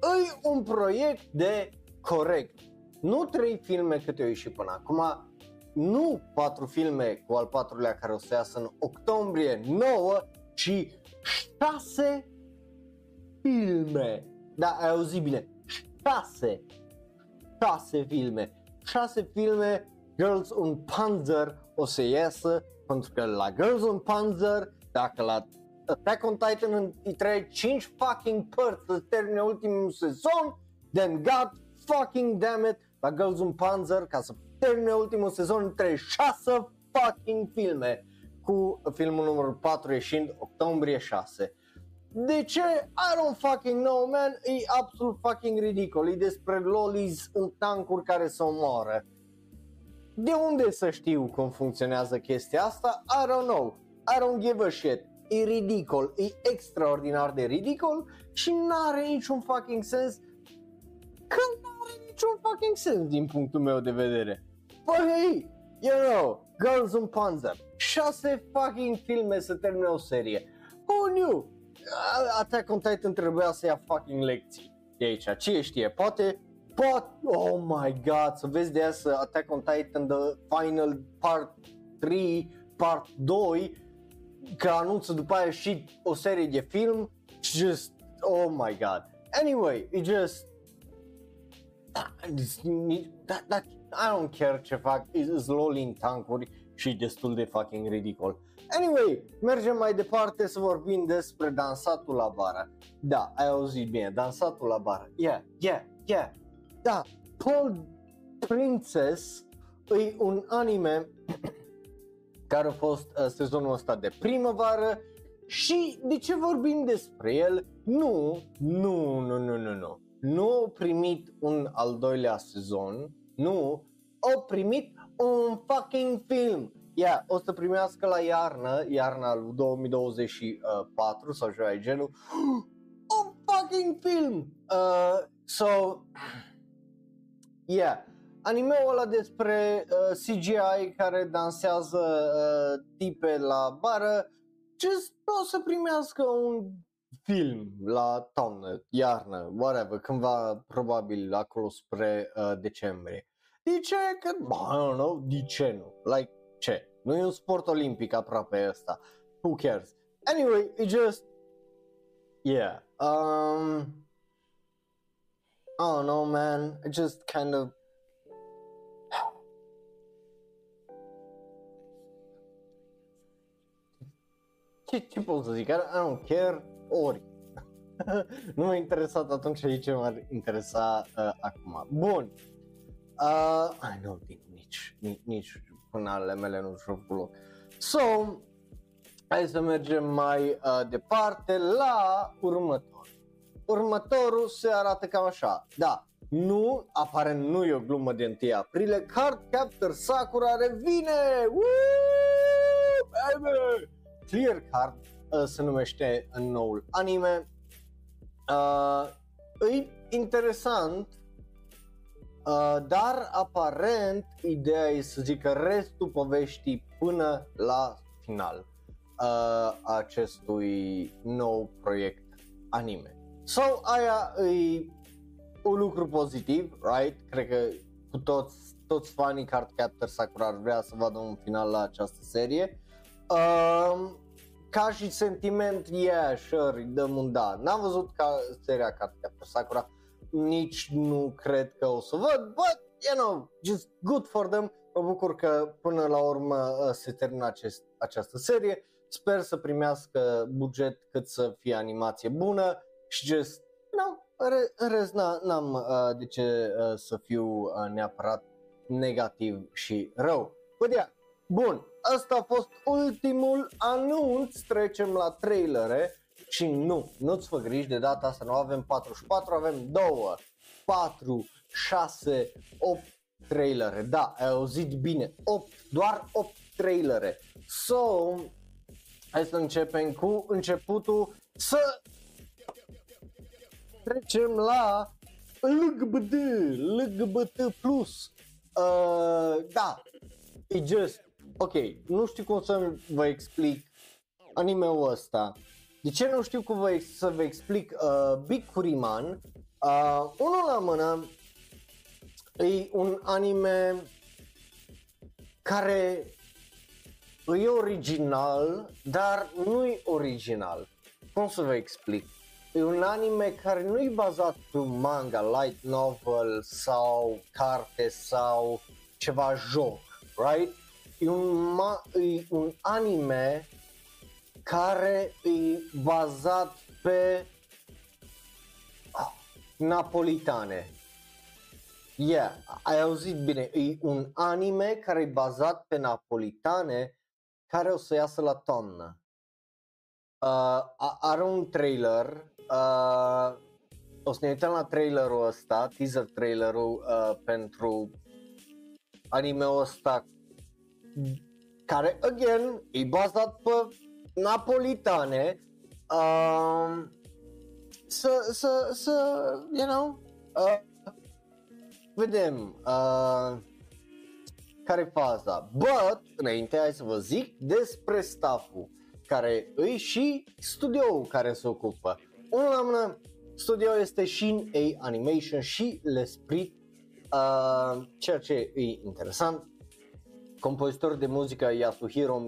S1: e un proiect de corect. Nu trei filme câte au ieșit până acum, nu patru filme cu al patrulea care o să iasă în octombrie 9, ci șase filme. Da, ai auzit bine, șase, șase filme, șase filme Girls on Panzer o să iasă, pentru că la Girls on Panzer, dacă la Attack on Titan îi trebuie 5 fucking părți să termine ultimul sezon, then god fucking damn it, la Girls on Panzer, ca să termine ultimul sezon, îi trebuie 6 fucking filme, cu filmul numărul 4 ieșind octombrie 6. De ce? I don't fucking know, man. E absolut fucking ridicol. E despre lolis în tancuri care se omoară. De unde să știu cum funcționează chestia asta? I don't know. I don't give a shit. E ridicol. E extraordinar de ridicol și n-are niciun fucking sens că n-are niciun fucking sens din punctul meu de vedere. But hey, you know, Girls on Panzer, șase fucking filme să termine o serie. Who knew? Attack on Titan trebuia să ia fucking lecții de aici. Cine știe, poate Poate, oh my god, să vezi de asta Attack on Titan The Final Part 3, Part 2, că anunță după aia și o serie de film, just, oh my god. Anyway, it just, that, that, I don't care ce fac, is lol tankuri și destul de fucking ridicol. Anyway, mergem mai departe să vorbim despre dansatul la bară. Da, ai auzit bine, dansatul la bară. Yeah, yeah, yeah. Da, Paul Princess e un anime care a fost uh, sezonul ăsta de primăvară și de ce vorbim despre el? Nu, nu, nu, nu, nu, nu. Nu a primit un al doilea sezon, nu, au primit un fucking film. Yeah, o să primească la iarnă, iarna lui 2024 sau ceva de genul, un fucking film. Uh, so, yeah, animeul ăla despre uh, CGI care dansează uh, tipe la bară, just o să primească un film la toamnă, iarnă, whatever, cândva probabil acolo spre uh, decembrie. De ce? Că, I don't know, de ce nu? Like, ce? Nu e un sport olimpic aproape ăsta. Who cares? Anyway, it just, yeah. Um, I don't know, man. It just kind of ce, ce pot să zic? I don't care, ori. nu m-a interesat atunci și ce m-ar interesa uh, acum. Bun. Uh, I know, nici, nici, nici până ale mele nu știu loc. So, hai să mergem mai uh, departe la următor. Următorul se arată cam așa. Da, nu, aparent nu e o glumă de 1 aprilie, Card Captor Sakura revine! Woo! Baby! Clear Card uh, se numește în noul anime. Uh, e interesant, uh, dar aparent ideea e să zică restul poveștii până la final uh, acestui nou proiect anime. Sau so, aia e un lucru pozitiv, right? Cred că cu toți, toți fanii Card Captor Sakura ar vrea să vadă un final la această serie. Uh, ca și sentiment, yeah, sure, îi dăm un da. N-am văzut ca seria Card Captor Sakura, nici nu cred că o să văd, but, you know, just good for them. Mă bucur că până la urmă uh, se termină acest, această serie. Sper să primească buget cât să fie animație bună și just, you know, în rest n-am uh, de ce uh, să fiu uh, neapărat negativ și rău. But yeah, bun, asta a fost ultimul anunț, trecem la trailere. Și nu, nu-ți fă griji, de data asta nu avem 44, avem 2, 4, 6, 8 trailere, da, ai auzit bine, 8, doar 8 trailere. So, hai să începem cu începutul. Să trecem la LGBT, LGBT+. Uh, da, e just, ok, nu știu cum să vă explic anime-ul ăsta. De ce nu știu cum vă, să vă explic uh, Big Kuriman? Uh, unul la mână e un anime care e original, dar nu e original. Cum să vă explic? E un anime care nu e bazat pe un manga, light novel sau carte sau ceva joc, right? E un, ma- e un anime care e bazat pe oh, napolitane. Yeah, ai auzit bine, e un anime care e bazat pe napolitane care o să iasă la toamnă. Uh, are un trailer uh, o să ne uităm la trailerul ăsta, teaser trailerul uh, pentru anime-ul ăsta care, again, e bazat pe napolitane uh, să, să, să, you know, uh, vedem uh, care faza. But, înainte hai să vă zic despre stafful care îi și studioul care se ocupă. Unul la mână, studio este Shin A Animation și L'Esprit, uh, ceea ce e interesant. Compozitor de muzică Yasuhiro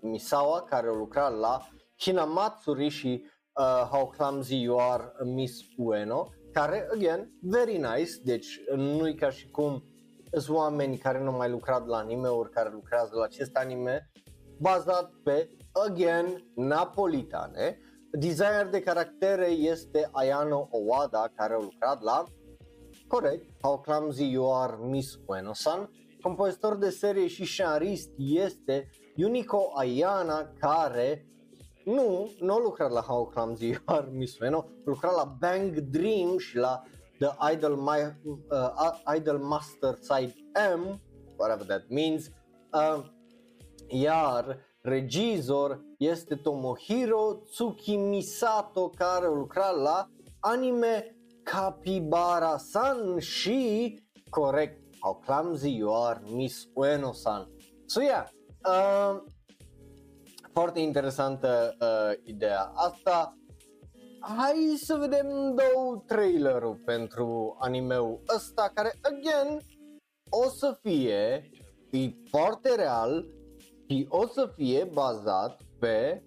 S1: Misawa, care a lucrat la Hinamatsuri și uh, How Clumsy You Are Miss Ueno, care, again, very nice, deci nu e ca și cum sunt oameni care nu mai lucrat la anime-uri, care lucrează la acest anime, bazat pe, again, napolitane, Designer de caractere este Ayano Owada, care a lucrat la, corect, How Clumsy You Are Miss Ueno-san. Compozitor de serie și scenarist este Yuniko Ayana, care nu, nu a lucrat la How Clumsy You Are Miss Ueno, a lucrat la Bang Dream și la The Idol, My, uh, Idol Master Side M, whatever that means. Uh, iar regizor este Tomohiro Tsukimisato care lucra la anime Capybara-san și corect, how clumsy you are, Miss Ueno-san. So yeah, uh, foarte interesantă uh, ideea asta. Hai să vedem două trailerul pentru animeul ăsta care, again, o să fie e foarte real și o să fie bazat pe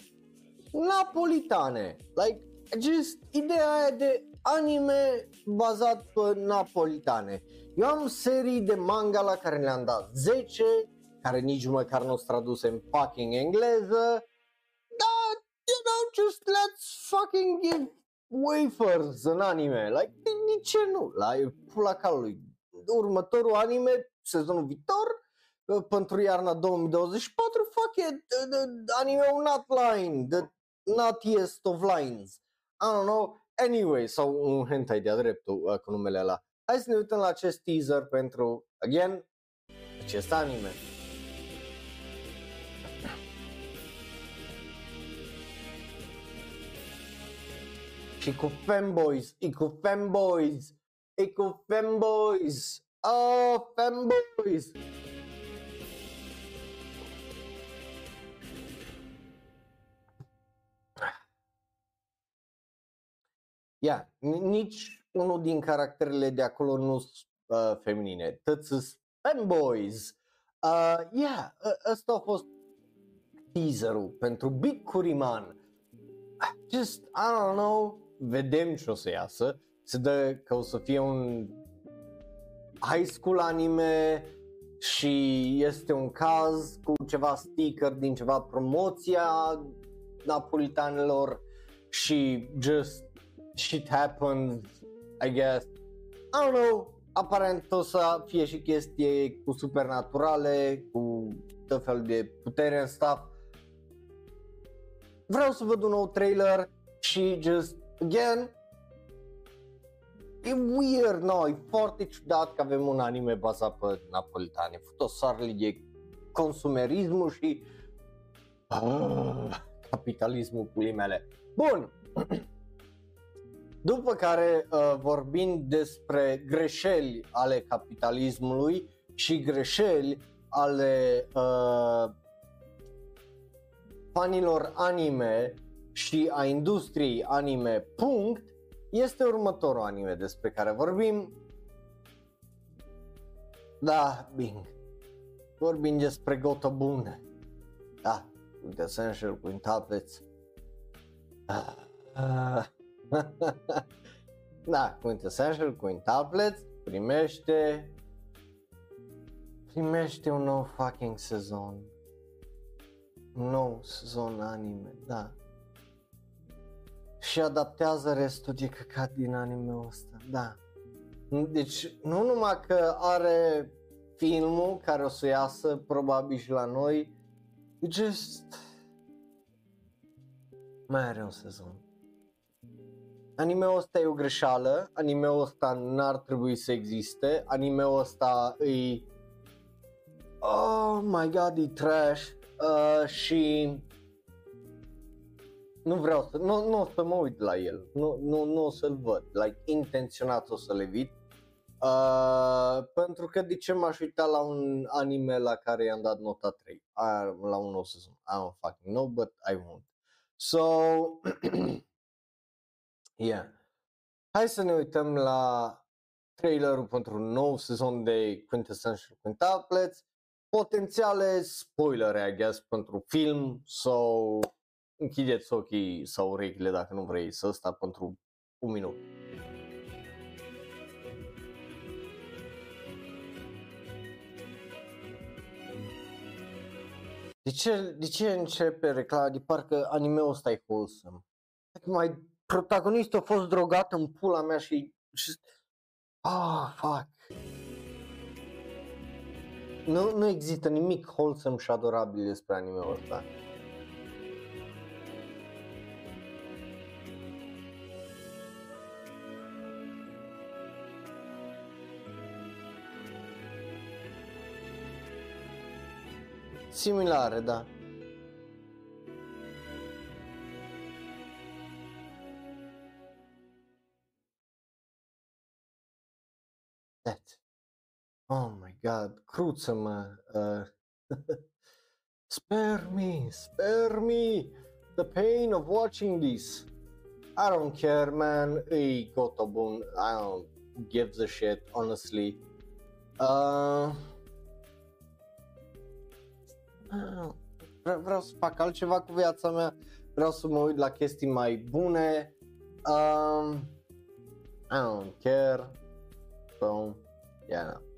S1: napolitane. Like, just ideea aia de anime bazat pe napolitane. Eu am serii de manga la care le-am dat 10, care nici măcar nu s traduse în fucking engleză. Dar, you know, just let's fucking give wafers în anime. Like, de ce nu? La pula calului. Următorul anime, sezonul viitor, uh, pentru iarna 2024, fuck it, the, the anime not line, the nuttiest of lines. I don't know, anyway, sau un hentai de-a dreptul uh, cu numele ăla. Hai să ne uităm la acest teaser pentru, again, acest anime. Și cu fanboys, e cu fanboys, e cu fanboys, oh, fanboys. Ia, yeah, nici unul din caracterele de acolo nu sunt uh, feminine, toți sunt fanboys. Uh, yeah, ăsta a fost teaserul pentru Big Kuriman. Just, I don't know, vedem ce o să iasă. Se dă că o să fie un high school anime și este un caz cu ceva sticker din ceva promoția napolitanilor și just shit happens, I guess. I don't know, aparent o să fie și chestie cu supernaturale, cu tot fel de putere în stuff. Vreau să văd un nou trailer și just, again, e weird, no, e foarte ciudat că avem un anime bazat pe napolitane. Futosarli de consumerismul și uh, capitalismul pulii mele. Bun, După care, uh, vorbind despre greșeli ale capitalismului și greșeli ale uh, fanilor anime și a industriei anime, punct, este următorul anime despre care vorbim. Da, bine. Vorbim despre Gotobun. Da, with essential quintuplets. Ah. Uh, da, Quintessential Quintuplets primește primește un nou fucking sezon. Un nou sezon anime, da. Și adaptează restul de căcat din anime ăsta, da. Deci nu numai că are filmul care o să iasă probabil și la noi, just mai are un sezon animeul ăsta e o greșeală, animeul ăsta n-ar trebui să existe, animeul ăsta e oh my god, e trash. Uh, și nu vreau să, nu, nu o să mă uit la el, nu, nu, nu o să-l văd, like, intenționat o să-l evit, uh, pentru că de ce m-aș uita la un anime la care i-am dat nota 3, uh, la un nou sezon, I don't fucking know, but I won't. So, Yeah. Hai să ne uităm la trailerul pentru un nou sezon de Quintessential Quintuplets, potențiale spoilere, I guess, pentru film sau închideți ochii sau urechile dacă nu vrei să sta pentru un minut. De ce, de ce începe reclama de parcă anime-ul ăsta e wholesome? Mai protagonistul a fost drogat în pula mea și... și ah, fuck. Nu, nu există nimic wholesome și adorabil despre anime-ul ăsta. similare, da. God, cruță-mă. Uh, spare me, spare me the pain of watching this. I don't care, man. E gotobun. I don't give a shit, honestly. Uh, vreau, vreau să fac altceva cu viața mea. Vreau să mă uit la chestii mai bune. Um, I don't care. So, yeah. No.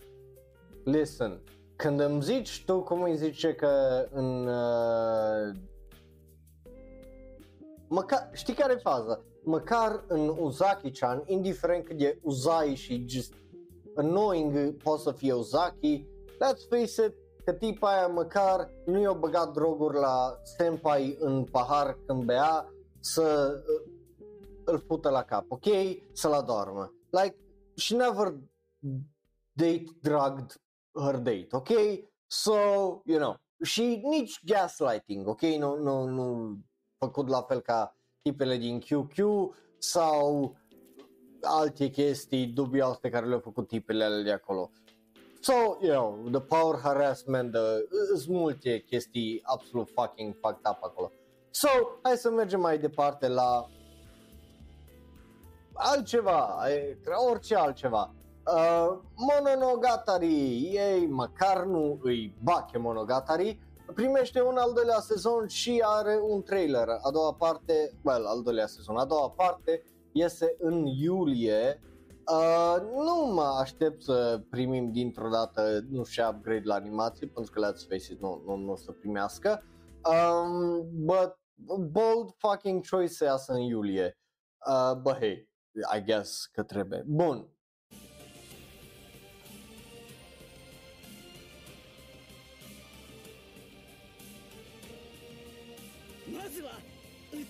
S1: Listen, când îmi zici tu cum îi zice că în uh, măcar, știi care e faza? Măcar în Uzaki-chan, indiferent cât e Uzai și just annoying poate să fie Uzaki, let's face it, că tipa aia măcar nu i-a băgat droguri la senpai în pahar când bea să uh, îl fută la cap, ok? Să-l adormă. Like, she never date drugged her date, ok? So, you know, și nici gaslighting, ok? Nu, nu, nu făcut la fel ca tipele din QQ sau alte chestii dubioase care le-au făcut tipele alea de acolo. So, you know, the power harassment, the, sunt multe chestii absolut fucking fucked up acolo. So, hai să mergem mai departe la altceva, orice altceva. Uh, Mononogatari, ei măcar nu îi bache Monogatari, primește un al doilea sezon și are un trailer. A doua parte, well, al doilea sezon, a doua parte iese în iulie. Uh, nu mă aștept să primim dintr-o dată, nu știu, upgrade la animație, pentru că let's face it, nu, nu, nu o să primească. Um, but bold fucking choice să iasă în iulie. Uh, but hey, I guess că trebuie. Bun,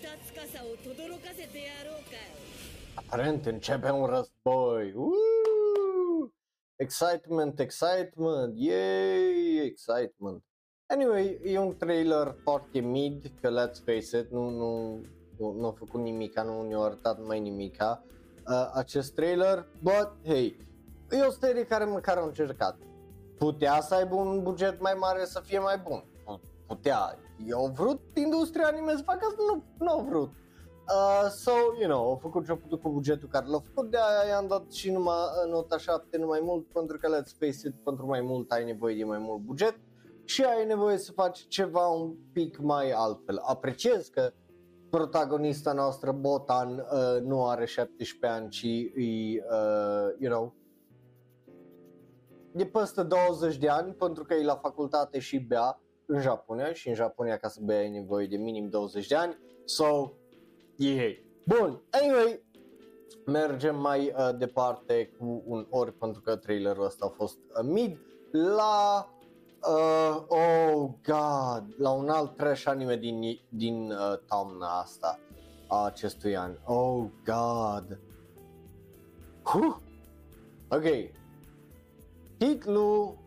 S2: さを轟かせてやろうかよ
S1: Aparent începe un război. Woo! Excitement, excitement, yay, excitement. Anyway, e un trailer foarte mid, că let's face it, nu, nu, nu, nu a făcut nimica, nu ne-a arătat mai nimica uh, acest trailer, but hey, e o serie care măcar a încercat. Putea să aibă un buget mai mare să fie mai bun. Putea. eu vrut industria anime să facă asta? Nu, nu au vrut. Uh, so, you know, au făcut ce-au putut cu bugetul care l-au făcut, de aia i-am dat și numai nota 7, nu mai mult, pentru că let's face it, pentru mai mult ai nevoie de mai mult buget și ai nevoie să faci ceva un pic mai altfel. Apreciez că protagonista noastră, Botan, uh, nu are 17 ani, ci e, uh, you know, de peste 20 de ani, pentru că e la facultate și bea în Japonia și în Japonia ca să bea ai nevoie de minim 20 de ani. So, ei. Bun, anyway, mergem mai uh, departe cu un ori pentru că trailerul ăsta a fost uh, mid la uh, oh god, la un alt trash anime din, din uh, toamna asta a acestui an. Oh god. Huh. Ok. Titlul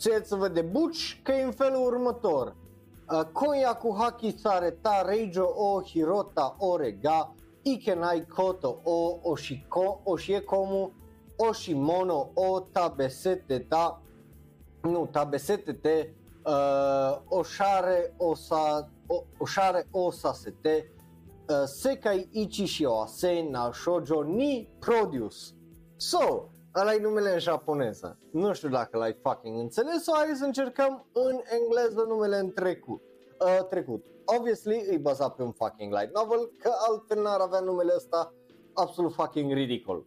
S1: ce să vă debuci că e în felul următor. Uh, Koyaku haki sareta reijo o hirota orega ikenai koto o oshiko oshiekomu oshimono o tabesete ta nu tabesete te uh, oshare osa o, oshare osasete uh, sekai ichi shi ase na shoujo ni produce so ăla e numele în japoneză. Nu știu dacă l-ai fucking înțeles sau hai să încercăm în engleză numele în trecut. Uh, trecut. Obviously e bazat pe un fucking light novel, că altfel n-ar avea numele ăsta absolut fucking ridicol.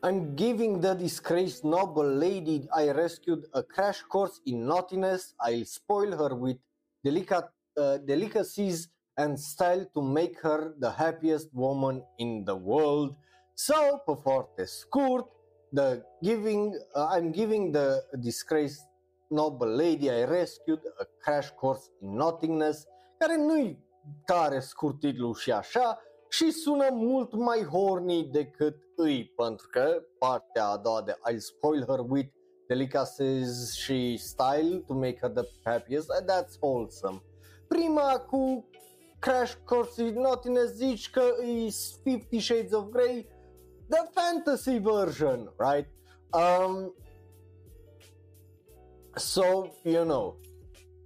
S1: I'm giving the disgraced noble lady I rescued a crash course in naughtiness. I'll spoil her with delicat, uh, delicacies and style to make her the happiest woman in the world. So, pe foarte scurt, the giving, uh, I'm giving the disgraced noble lady I rescued a crash course in nothingness, care nu-i tare scurt titlu și așa, și sună mult mai horny decât îi, pentru că partea a doua de I'll spoil her with delicacies și style to make her the happiest, and that's wholesome. Prima cu Crash Course Nottiness zici că e Fifty Shades of Grey, the fantasy version, right? Um, so, you know,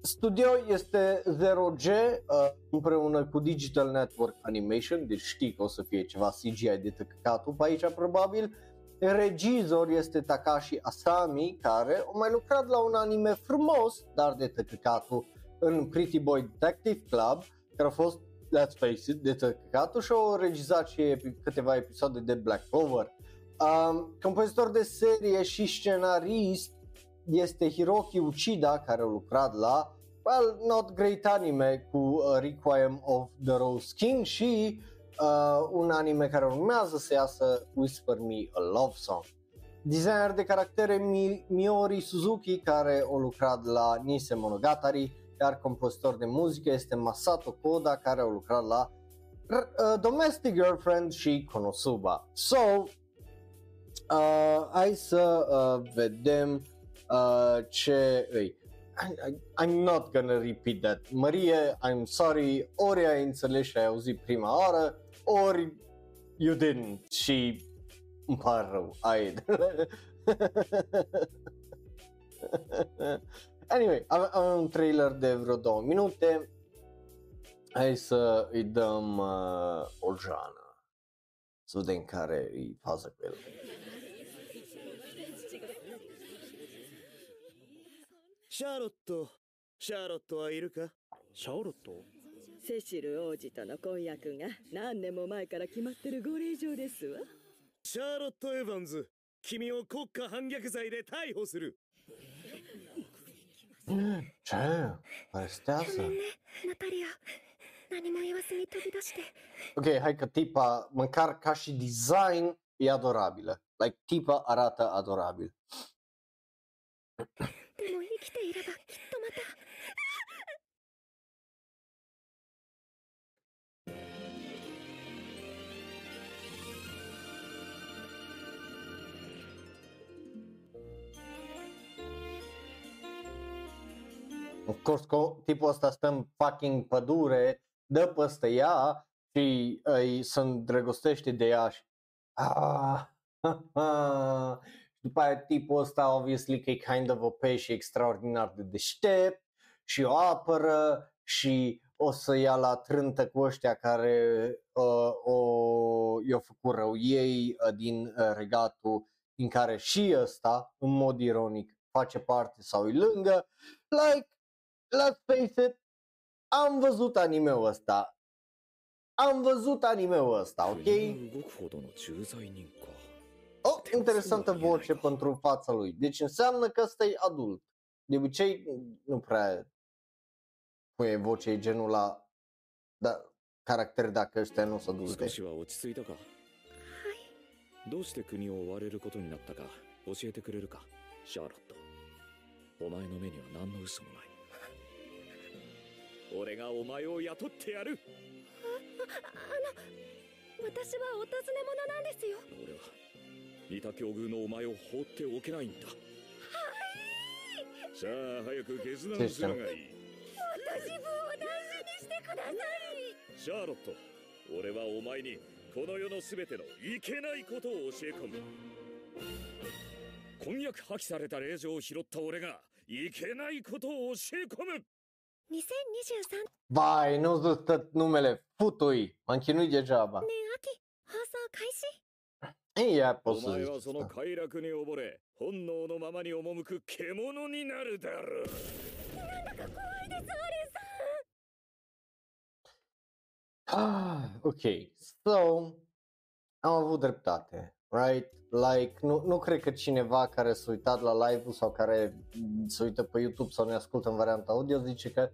S1: studio este 0G uh, împreună cu Digital Network Animation, deci știi că o să fie ceva CGI de tăcăcatul pe aici probabil. Regizor este Takashi Asami, care a mai lucrat la un anime frumos, dar de tăcăcatul, în Pretty Boy Detective Club, care a fost, let's face it, de tăcăcatul și a regizat și epi- câteva episoade de Black Clover. Um, compozitor de serie și scenarist este Hiroki Uchida, care a lucrat la well, not great anime cu uh, Requiem of the Rose King și uh, un anime care urmează să iasă Whisper Me a Love Song. Designer de caractere Mi- Miori Suzuki care a lucrat la Nise Monogatari, iar compozitor de muzică este Masato Koda care a lucrat la uh, Domestic Girlfriend și Konosuba. So, uh, hai să uh, vedem uh, ce îi. I, I, I'm not gonna repeat that. Marie, I'm sorry, ori ai înțeles și ai auzit prima oară, ori you didn't și îmi pare rău, ai. anyway, avem, un trailer de vreo două minute. Hai să îi dăm uh, o jană. Să vedem care e faza cu el.
S3: シャーロットシャーロットはいるか
S4: シャーロット
S2: セシル王子との婚約が何年も前から決まってるご令嬢ですわ
S3: シャーロット・エヴァンズ君を国家反逆罪で逮捕する
S1: Ce? Arestează?
S5: ナタリア何も言わずに飛び出して
S1: Ok, hai că tipa, măcar ca și design, e adorabilă. Like, tipa arată adorabil.
S5: でも生きていればきっとまた
S1: Of course, că tipul ăsta stă în fucking pădure, dă peste ea și îi se îndrăgostește de ea și... Ah, și după aia tipul ăsta, obviously, că e kind of OP și extraordinar de deștept și o apără și o să ia la trântă cu ăștia care uh, o, i-au făcut rău ei uh, din uh, regatul din care și ăsta, în mod ironic, face parte sau e lângă. Like, let's face it, am văzut anime-ul ăsta. Am văzut anime-ul ăsta, ok?
S4: 動くほどの駐在人か
S1: O interesantă voce pentru fața lui. Deci înseamnă că ăsta e adult. De obicei nu prea pune voce genul la da, caracter dacă ăștia nu sunt adulte.
S4: 少しは落ち着いたかどうして国を追われることになったか教えてくれるかシャーロットお前の目には何の嘘もない 俺がお前を雇ってやる。
S5: 私はお尋ね者なんですよ。
S4: 俺は似た境遇のお前を放っておけないんだ。さあ早く決断するがいい。
S5: 私分を大事にしてください。
S4: シャーロット俺はお前にこの世の全てのいけないことを教え込む。婚約破棄された令状を拾った俺がいけないことを教え込む。
S5: 2023
S1: Vai, nu zic numele, futui, m-am chinuit degeaba.
S5: 年秋放送開始
S1: Ei, ia
S4: お
S1: pot să
S4: 前
S1: zic
S4: はその
S1: asta.
S4: 快楽に溺れ本能のままに赴く獣になるだろう
S5: なんだか怖いですアレンさん
S1: Ah, ok, so am avut dreptate, right? Like, nu, nu cred că cineva care s-a uitat la live-ul sau care se uită pe YouTube sau ne ascultă în varianta audio zice că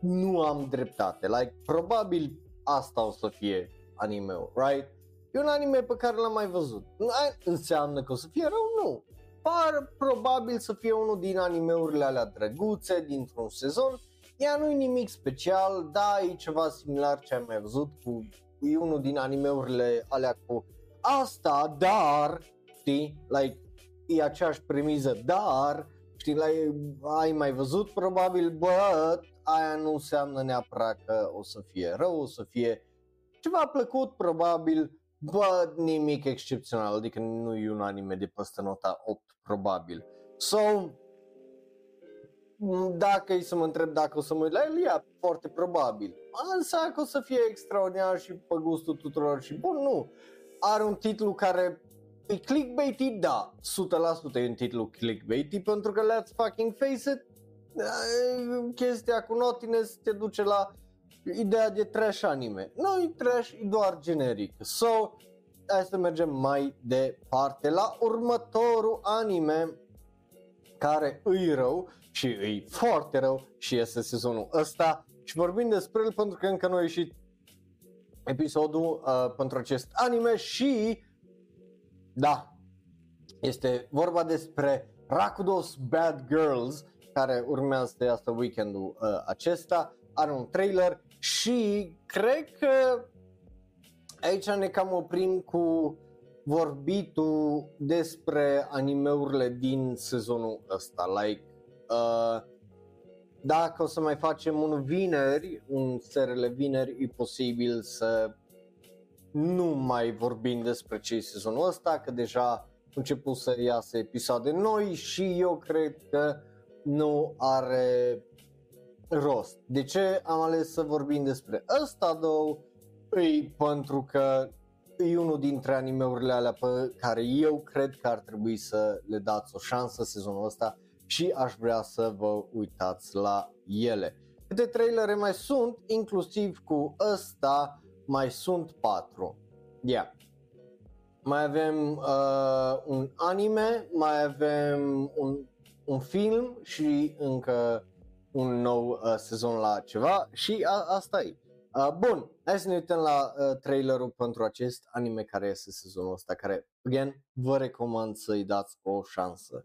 S1: nu am dreptate. Like, probabil asta o să fie anime-ul, right? E un anime pe care l-am mai văzut. Nu ai- înseamnă că o să fie rău? Nu. Par probabil să fie unul din animeurile alea drăguțe dintr-un sezon. Ea nu e nimic special, da, e ceva similar ce am mai văzut cu e unul din animeurile alea cu asta, dar, știi, like, e aceeași premiză, dar știi, l-ai, ai mai văzut probabil, bă, aia nu înseamnă neapărat că o să fie rău, o să fie ceva plăcut probabil, bă, nimic excepțional, adică nu e un anime de peste nota 8 probabil. So, m, dacă e să mă întreb dacă o să mă uit la el, ia, foarte probabil. Însă că o să fie extraordinar și pe gustul tuturor și bun, nu. Are un titlu care e clickbaity, da, 100% e un titlu clickbaity pentru că let's fucking face it, eh, chestia cu Notines te duce la ideea de trash anime. Nu e trash, e doar generic. So, hai să mergem mai departe la următorul anime care îi rău și îi foarte rău și este sezonul ăsta și vorbim despre el pentru că încă nu a ieșit episodul uh, pentru acest anime și da, este vorba despre Rakudos Bad Girls care urmează să iasă weekendul uh, acesta, are un trailer și cred că aici ne cam oprim cu vorbitul despre animeurile din sezonul ăsta, like uh, dacă o să mai facem un vineri, un serele vineri, e posibil să nu mai vorbim despre ce e sezonul ăsta, că deja a început să iasă episoade noi și eu cred că nu are rost. De ce am ales să vorbim despre ăsta două? E pentru că e unul dintre animeurile alea pe care eu cred că ar trebui să le dați o șansă sezonul ăsta și aș vrea să vă uitați la ele. Câte trailere mai sunt, inclusiv cu ăsta, mai sunt patru. Yeah. Mai avem uh, un anime, mai avem un, un film și încă un nou uh, sezon la ceva și a, asta e. Uh, bun, hai să ne uităm la uh, trailerul pentru acest anime care este sezonul ăsta, care, again, vă recomand să-i dați o șansă.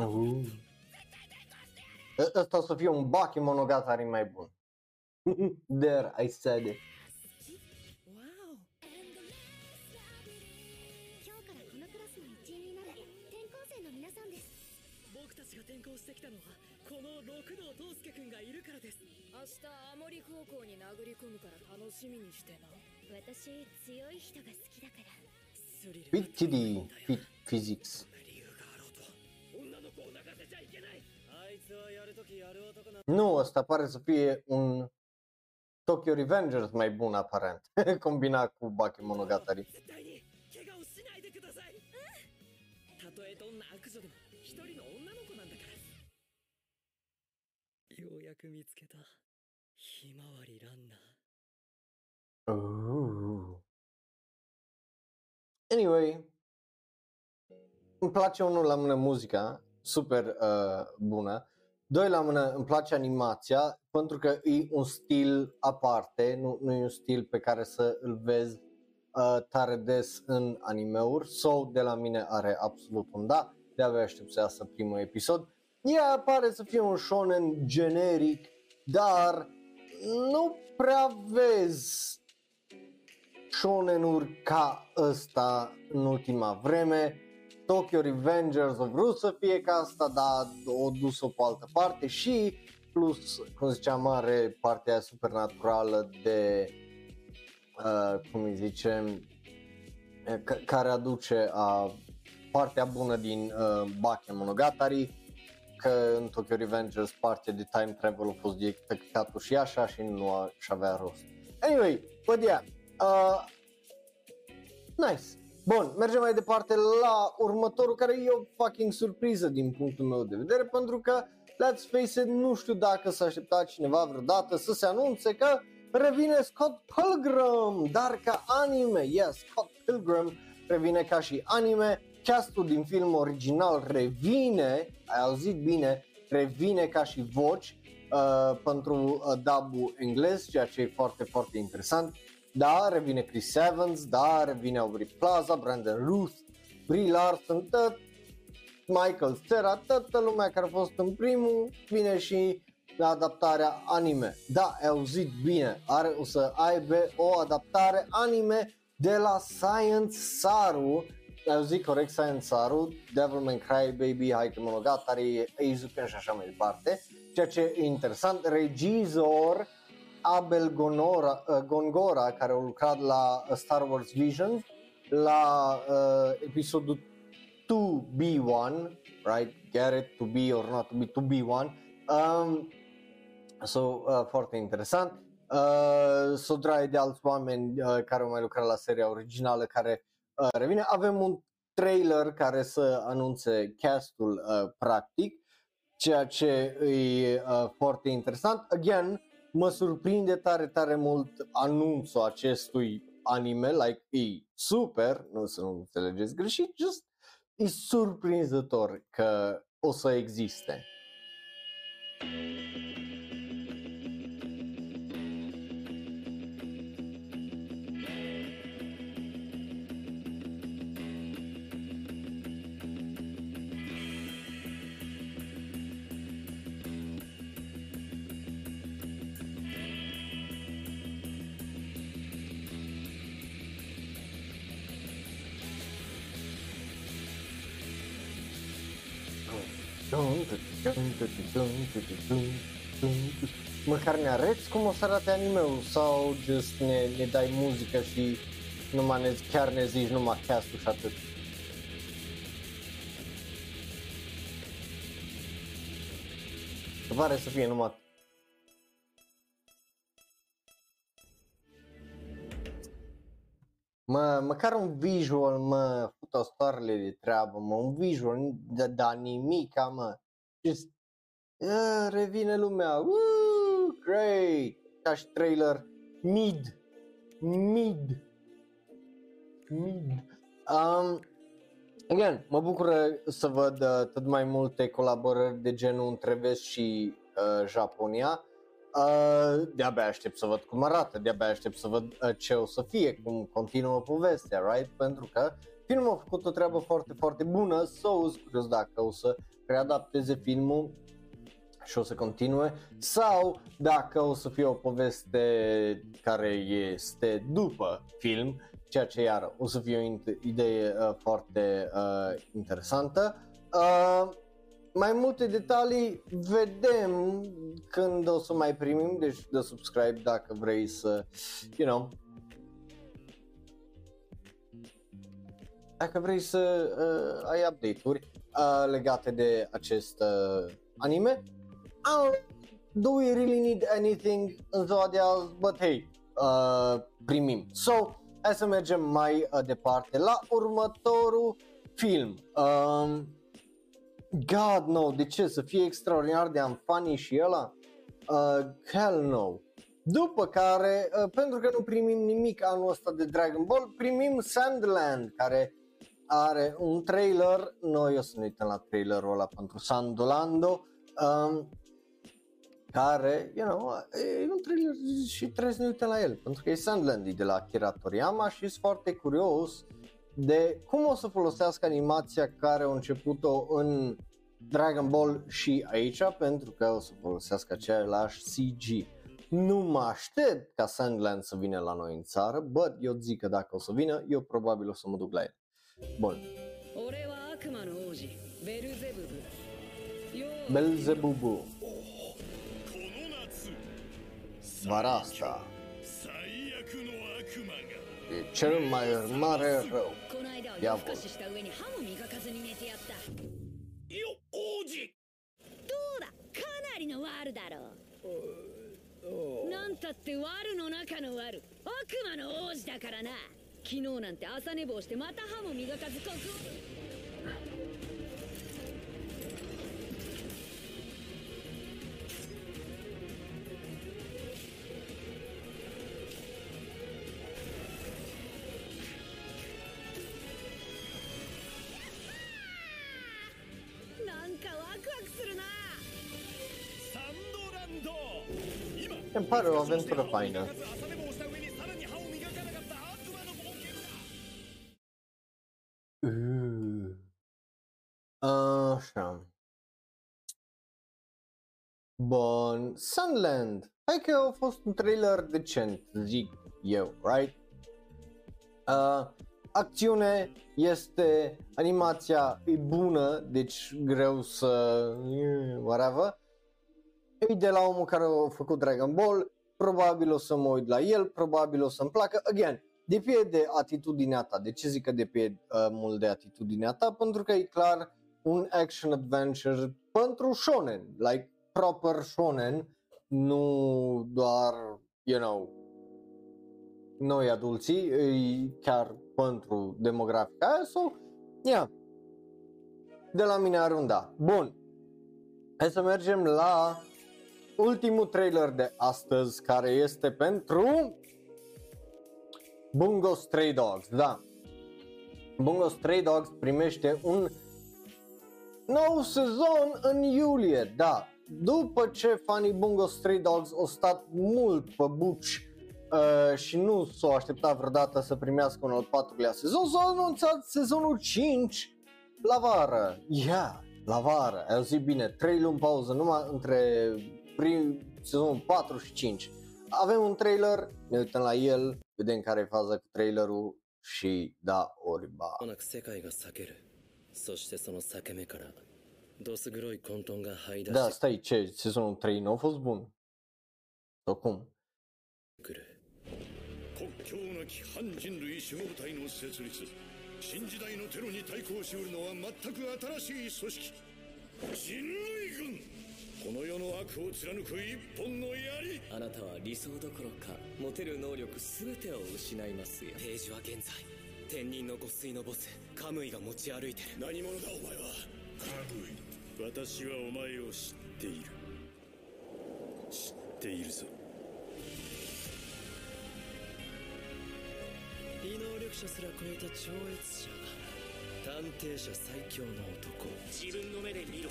S3: 僕
S1: asta o să fie un Baki Monogatari mai bun. There, I said it. Big păi, Titty Physics. Nu, asta pare să fie un Tokyo Revengers mai bun aparent, combinat cu Baki Monogatari. Anyway, îmi place unul la mână muzica, super uh, bună. Doi la mână îmi place animația pentru că e un stil aparte, nu, nu e un stil pe care să îl vezi uh, tare des în animeuri. So, de la mine are absolut un da, de-abia aștept să iasă primul episod. Ea pare să fie un shonen generic, dar nu prea vezi shonen-uri ca ăsta în ultima vreme. Tokyo Revengers o vrut să fie ca asta, dar o dus-o pe altă parte și plus, cum ziceam, are partea aia supernaturală de, uh, cum îi zicem, ca- care aduce a, partea bună din uh, Baki Monogatari, că în Tokyo Revengers partea de time travel a fost de tăcatul și așa și nu a, și avea rost. Anyway, but yeah, uh, nice. Bun, mergem mai departe la următorul care e o fucking surpriză din punctul meu de vedere pentru că let's face it, nu știu dacă s-a așteptat cineva vreodată să se anunțe că revine Scott Pilgrim, dar ca anime, yes, Scott Pilgrim revine ca și anime, castul din film original revine, ai auzit bine, revine ca și voci uh, pentru uh, dubul englez, ceea ce e foarte, foarte interesant. Da, revine Chris Evans, da, revine Aubrey Plaza, Brandon Ruth, Brie Larson, tot Michael Cera, toată lumea care a fost în primul, vine și la adaptarea anime. Da, ai auzit bine, are, o să aibă o adaptare anime de la Science Saru, ai auzit corect Science Saru, Devilman Cry Baby, Haike Monogatari, Eizuken și așa mai departe, ceea ce e interesant, regizor Abel Gonora, uh, Gongora, care a lucrat la uh, Star Wars Vision, la uh, episodul 2B1, right? Get it, to be or not to be, to be one. Um, so, uh, foarte interesant. Uh, so, dragi de alți oameni uh, care au mai lucrat la seria originală care uh, revine. Avem un trailer care să anunțe castul uh, practic, ceea ce e uh, foarte interesant. Again, mă surprinde tare, tare mult anunțul acestui anime, like, e super, nu să nu înțelegeți greșit, just e surprinzător că o să existe. Măcar ne arăți cum o să arate anime-ul sau just ne, ne dai muzică și numai ne, chiar ne zici numai cast și atât. Pare să fie numai Mă, măcar un visual, mă, fut stoarele de treabă, mă, un visual, da, da nimica, mă. Just, uh, revine lumea, Woo, great, ca și trailer, mid, mid, mid. Um, again, mă bucur să văd uh, tot mai multe colaborări de genul între vest și uh, Japonia. Uh, de-abia aștept să văd cum arată, de-abia aștept să văd uh, ce o să fie, cum continuă povestea, right? Pentru că filmul a făcut o treabă foarte, foarte bună, so curios dacă o să readapteze filmul și o să continue sau dacă o să fie o poveste care este după film, ceea ce iară o să fie o idee uh, foarte uh, interesantă. Uh, mai multe detalii vedem când o să mai primim, deci de subscribe dacă vrei să, you know, dacă vrei să uh, ai update-uri uh, legate de acest uh, anime. Uh, do we really need anything în ziua de azi? But hey, uh, primim. So, hai să mergem mai uh, departe la următorul film. Um, God, no, de ce? Să fie extraordinar de funny și ăla? Uh, hell no. După care, uh, pentru că nu primim nimic anul ăsta de Dragon Ball, primim Sandland, care are un trailer, noi o să ne uităm la trailerul ăla pentru Sandolando, um, care, you know, e un trailer și trebuie să ne uităm la el, pentru că e Sandland e de la Akira Toriyama și sunt foarte curios de cum o să folosească animația care a început-o în Dragon Ball și aici pentru că o să folosească același CG. Nu mă aștept ca Sandland să vină la noi în țară, bă, eu zic că dacă o să vină, eu probabil o să mă duc la el. Bun. Belzebubu. Vara asta. Cel mai mare rău.
S2: この間は
S1: や
S2: 夜更かしした上に歯も磨かずに寝てやった。
S3: よ王子。
S2: どうだ？かなりのワールだろう。なんたってワルの中のワル悪魔の王子だからな。昨日なんて朝寝坊してまた歯も磨かずここ
S1: pare rău, avem faină. Așa. Bun. Sunland. Hai că a fost un trailer decent, zic eu, right? Uh, acțiune este, animația e bună, deci greu să... whatever. E de la omul care a făcut Dragon Ball, probabil o să mă uit la el, probabil o să-mi placă. Again, depinde de atitudinea ta. De ce zic că depinde uh, mult de atitudinea ta? Pentru că e clar un action adventure pentru shonen, like proper shonen, nu doar, you know, noi adulții, e chiar pentru demografica aia, so, yeah. De la mine are un da. Bun. Hai să mergem la ultimul trailer de astăzi, care este pentru Bungo Stray Dogs, da. Bungo Stray Dogs primește un nou sezon în iulie, da. După ce fanii Bungo Stray Dogs au stat mult pe buci uh, și nu s-au așteptat vreodată să primească un al patrulea sezon, s-a anunțat sezonul 5 la vară. Ia, yeah, la vară, ai auzit bine, 3 luni pauză numai între prim, sezonul 4 și 5. Avem un trailer, ne uităm la el, vedem care e faza cu trailerul și da, oriba.
S3: まもなく世界が裂けるそしてその裂け目からどす黒い混沌が這い出
S1: Da,
S3: して
S1: stai, ce, sezonul 3 nu a fost bun? Sau cum?
S3: くる国境なき反人類守護隊の設立新時代のテロに対抗しうるのは全く新しい組織人類軍 この世の悪を貫く一本の槍。
S6: あなたは理想どころか持てる能力全てを失いますよ。ページは現在。天人の御水のボスカムイが持ち歩いてる。
S3: 何者だお前は？カムイ。私はお前を知っている。知っているぞ。
S6: 非能力者すら超えた超越者。探偵者最強の男。
S3: 自分の目で見ろ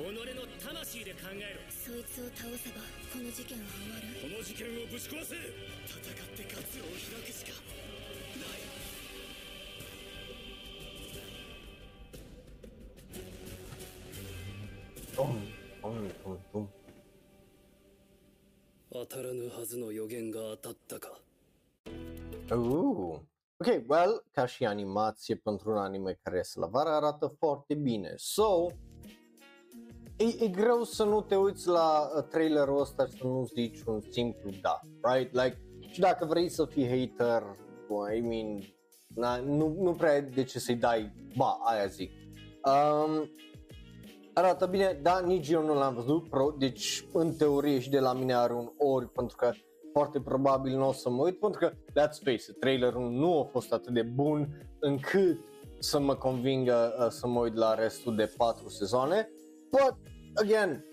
S3: 己の魂で考えろ
S5: そいつを倒せばこの事件は終わる
S3: この事件をぶち壊せ
S6: 戦って勝つを開くしか
S1: dum, dum.
S3: 当たらぬはずの予言が当たったか
S1: Uh. Ok, well, ca și animație pentru un anime care iese la vară arată foarte bine. So, e, e greu să nu te uiți la uh, trailerul ăsta și să nu zici un simplu da, right? Like, și dacă vrei să fii hater, well, I mean, na, nu, nu prea ai de ce să-i dai, ba, aia zic. Um, arată bine, da, nici eu nu l-am văzut, pro, deci în teorie și de la mine are un ori, pentru că foarte probabil nu o să mă uit, pentru că, let's face it, trailerul nu a fost atât de bun încât să mă convingă uh, să mă uit la restul de patru sezoane, but, again,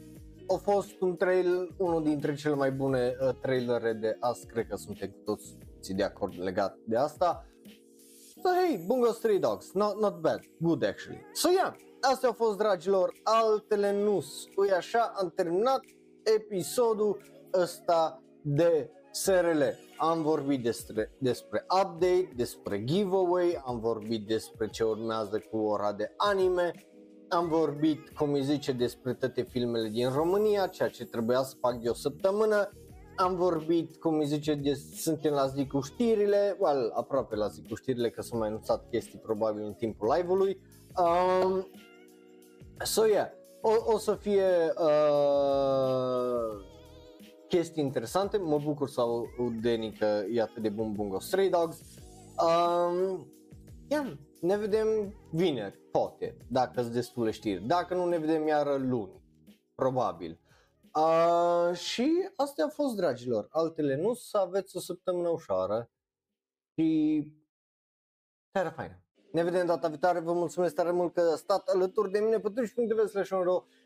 S1: a fost un trail, unul dintre cele mai bune uh, trailere de azi, cred că suntem cu toți de acord legat de asta. So, hey, Bungo Stray Dogs, not, not bad, good actually. So, yeah, astea au fost, dragilor, altele nus. Ui așa, am terminat episodul ăsta de SRL. Am vorbit despre, despre update, despre giveaway, am vorbit despre ce urmează cu ora de anime, am vorbit, cum îi zice, despre toate filmele din România, ceea ce trebuia să fac de o săptămână, am vorbit, cum îi zice, de, suntem la zi cu știrile, well, aproape la zi cu știrile, că s-au mai anunțat chestii probabil în timpul live-ului. Um, so, yeah, o, o să fie uh, chestii interesante, mă bucur să aud Deni că e atât de bun Bungo Stray Dogs. Um, yeah, ne vedem vineri, poate, dacă sunt destule știri. Dacă nu, ne vedem iară luni, probabil. Uh, și astea au fost, dragilor. Altele nu, să aveți o săptămână ușoară și seara faină. Ne vedem data viitoare, vă mulțumesc tare mult că ați stat alături de mine pe twitch.tv slash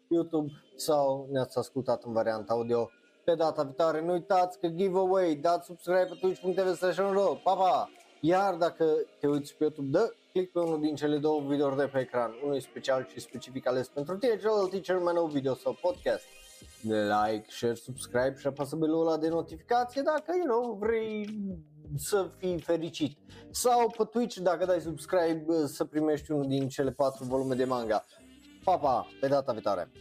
S1: YouTube sau ne-ați ascultat în varianta audio pe data viitoare. Nu uitați că giveaway, dați subscribe pe twitch.tv slash pa, pa! Iar dacă te uiți pe YouTube, dă click pe unul din cele două videouri de pe ecran, unul special și specific ales pentru tine, celălalt e cel mai nou video sau podcast. like, share, subscribe și apasă belul ăla de notificație dacă, you know, vrei să fii fericit. Sau pe Twitch, dacă dai subscribe, să primești unul din cele patru volume de manga. Pa, pa, pe data viitoare!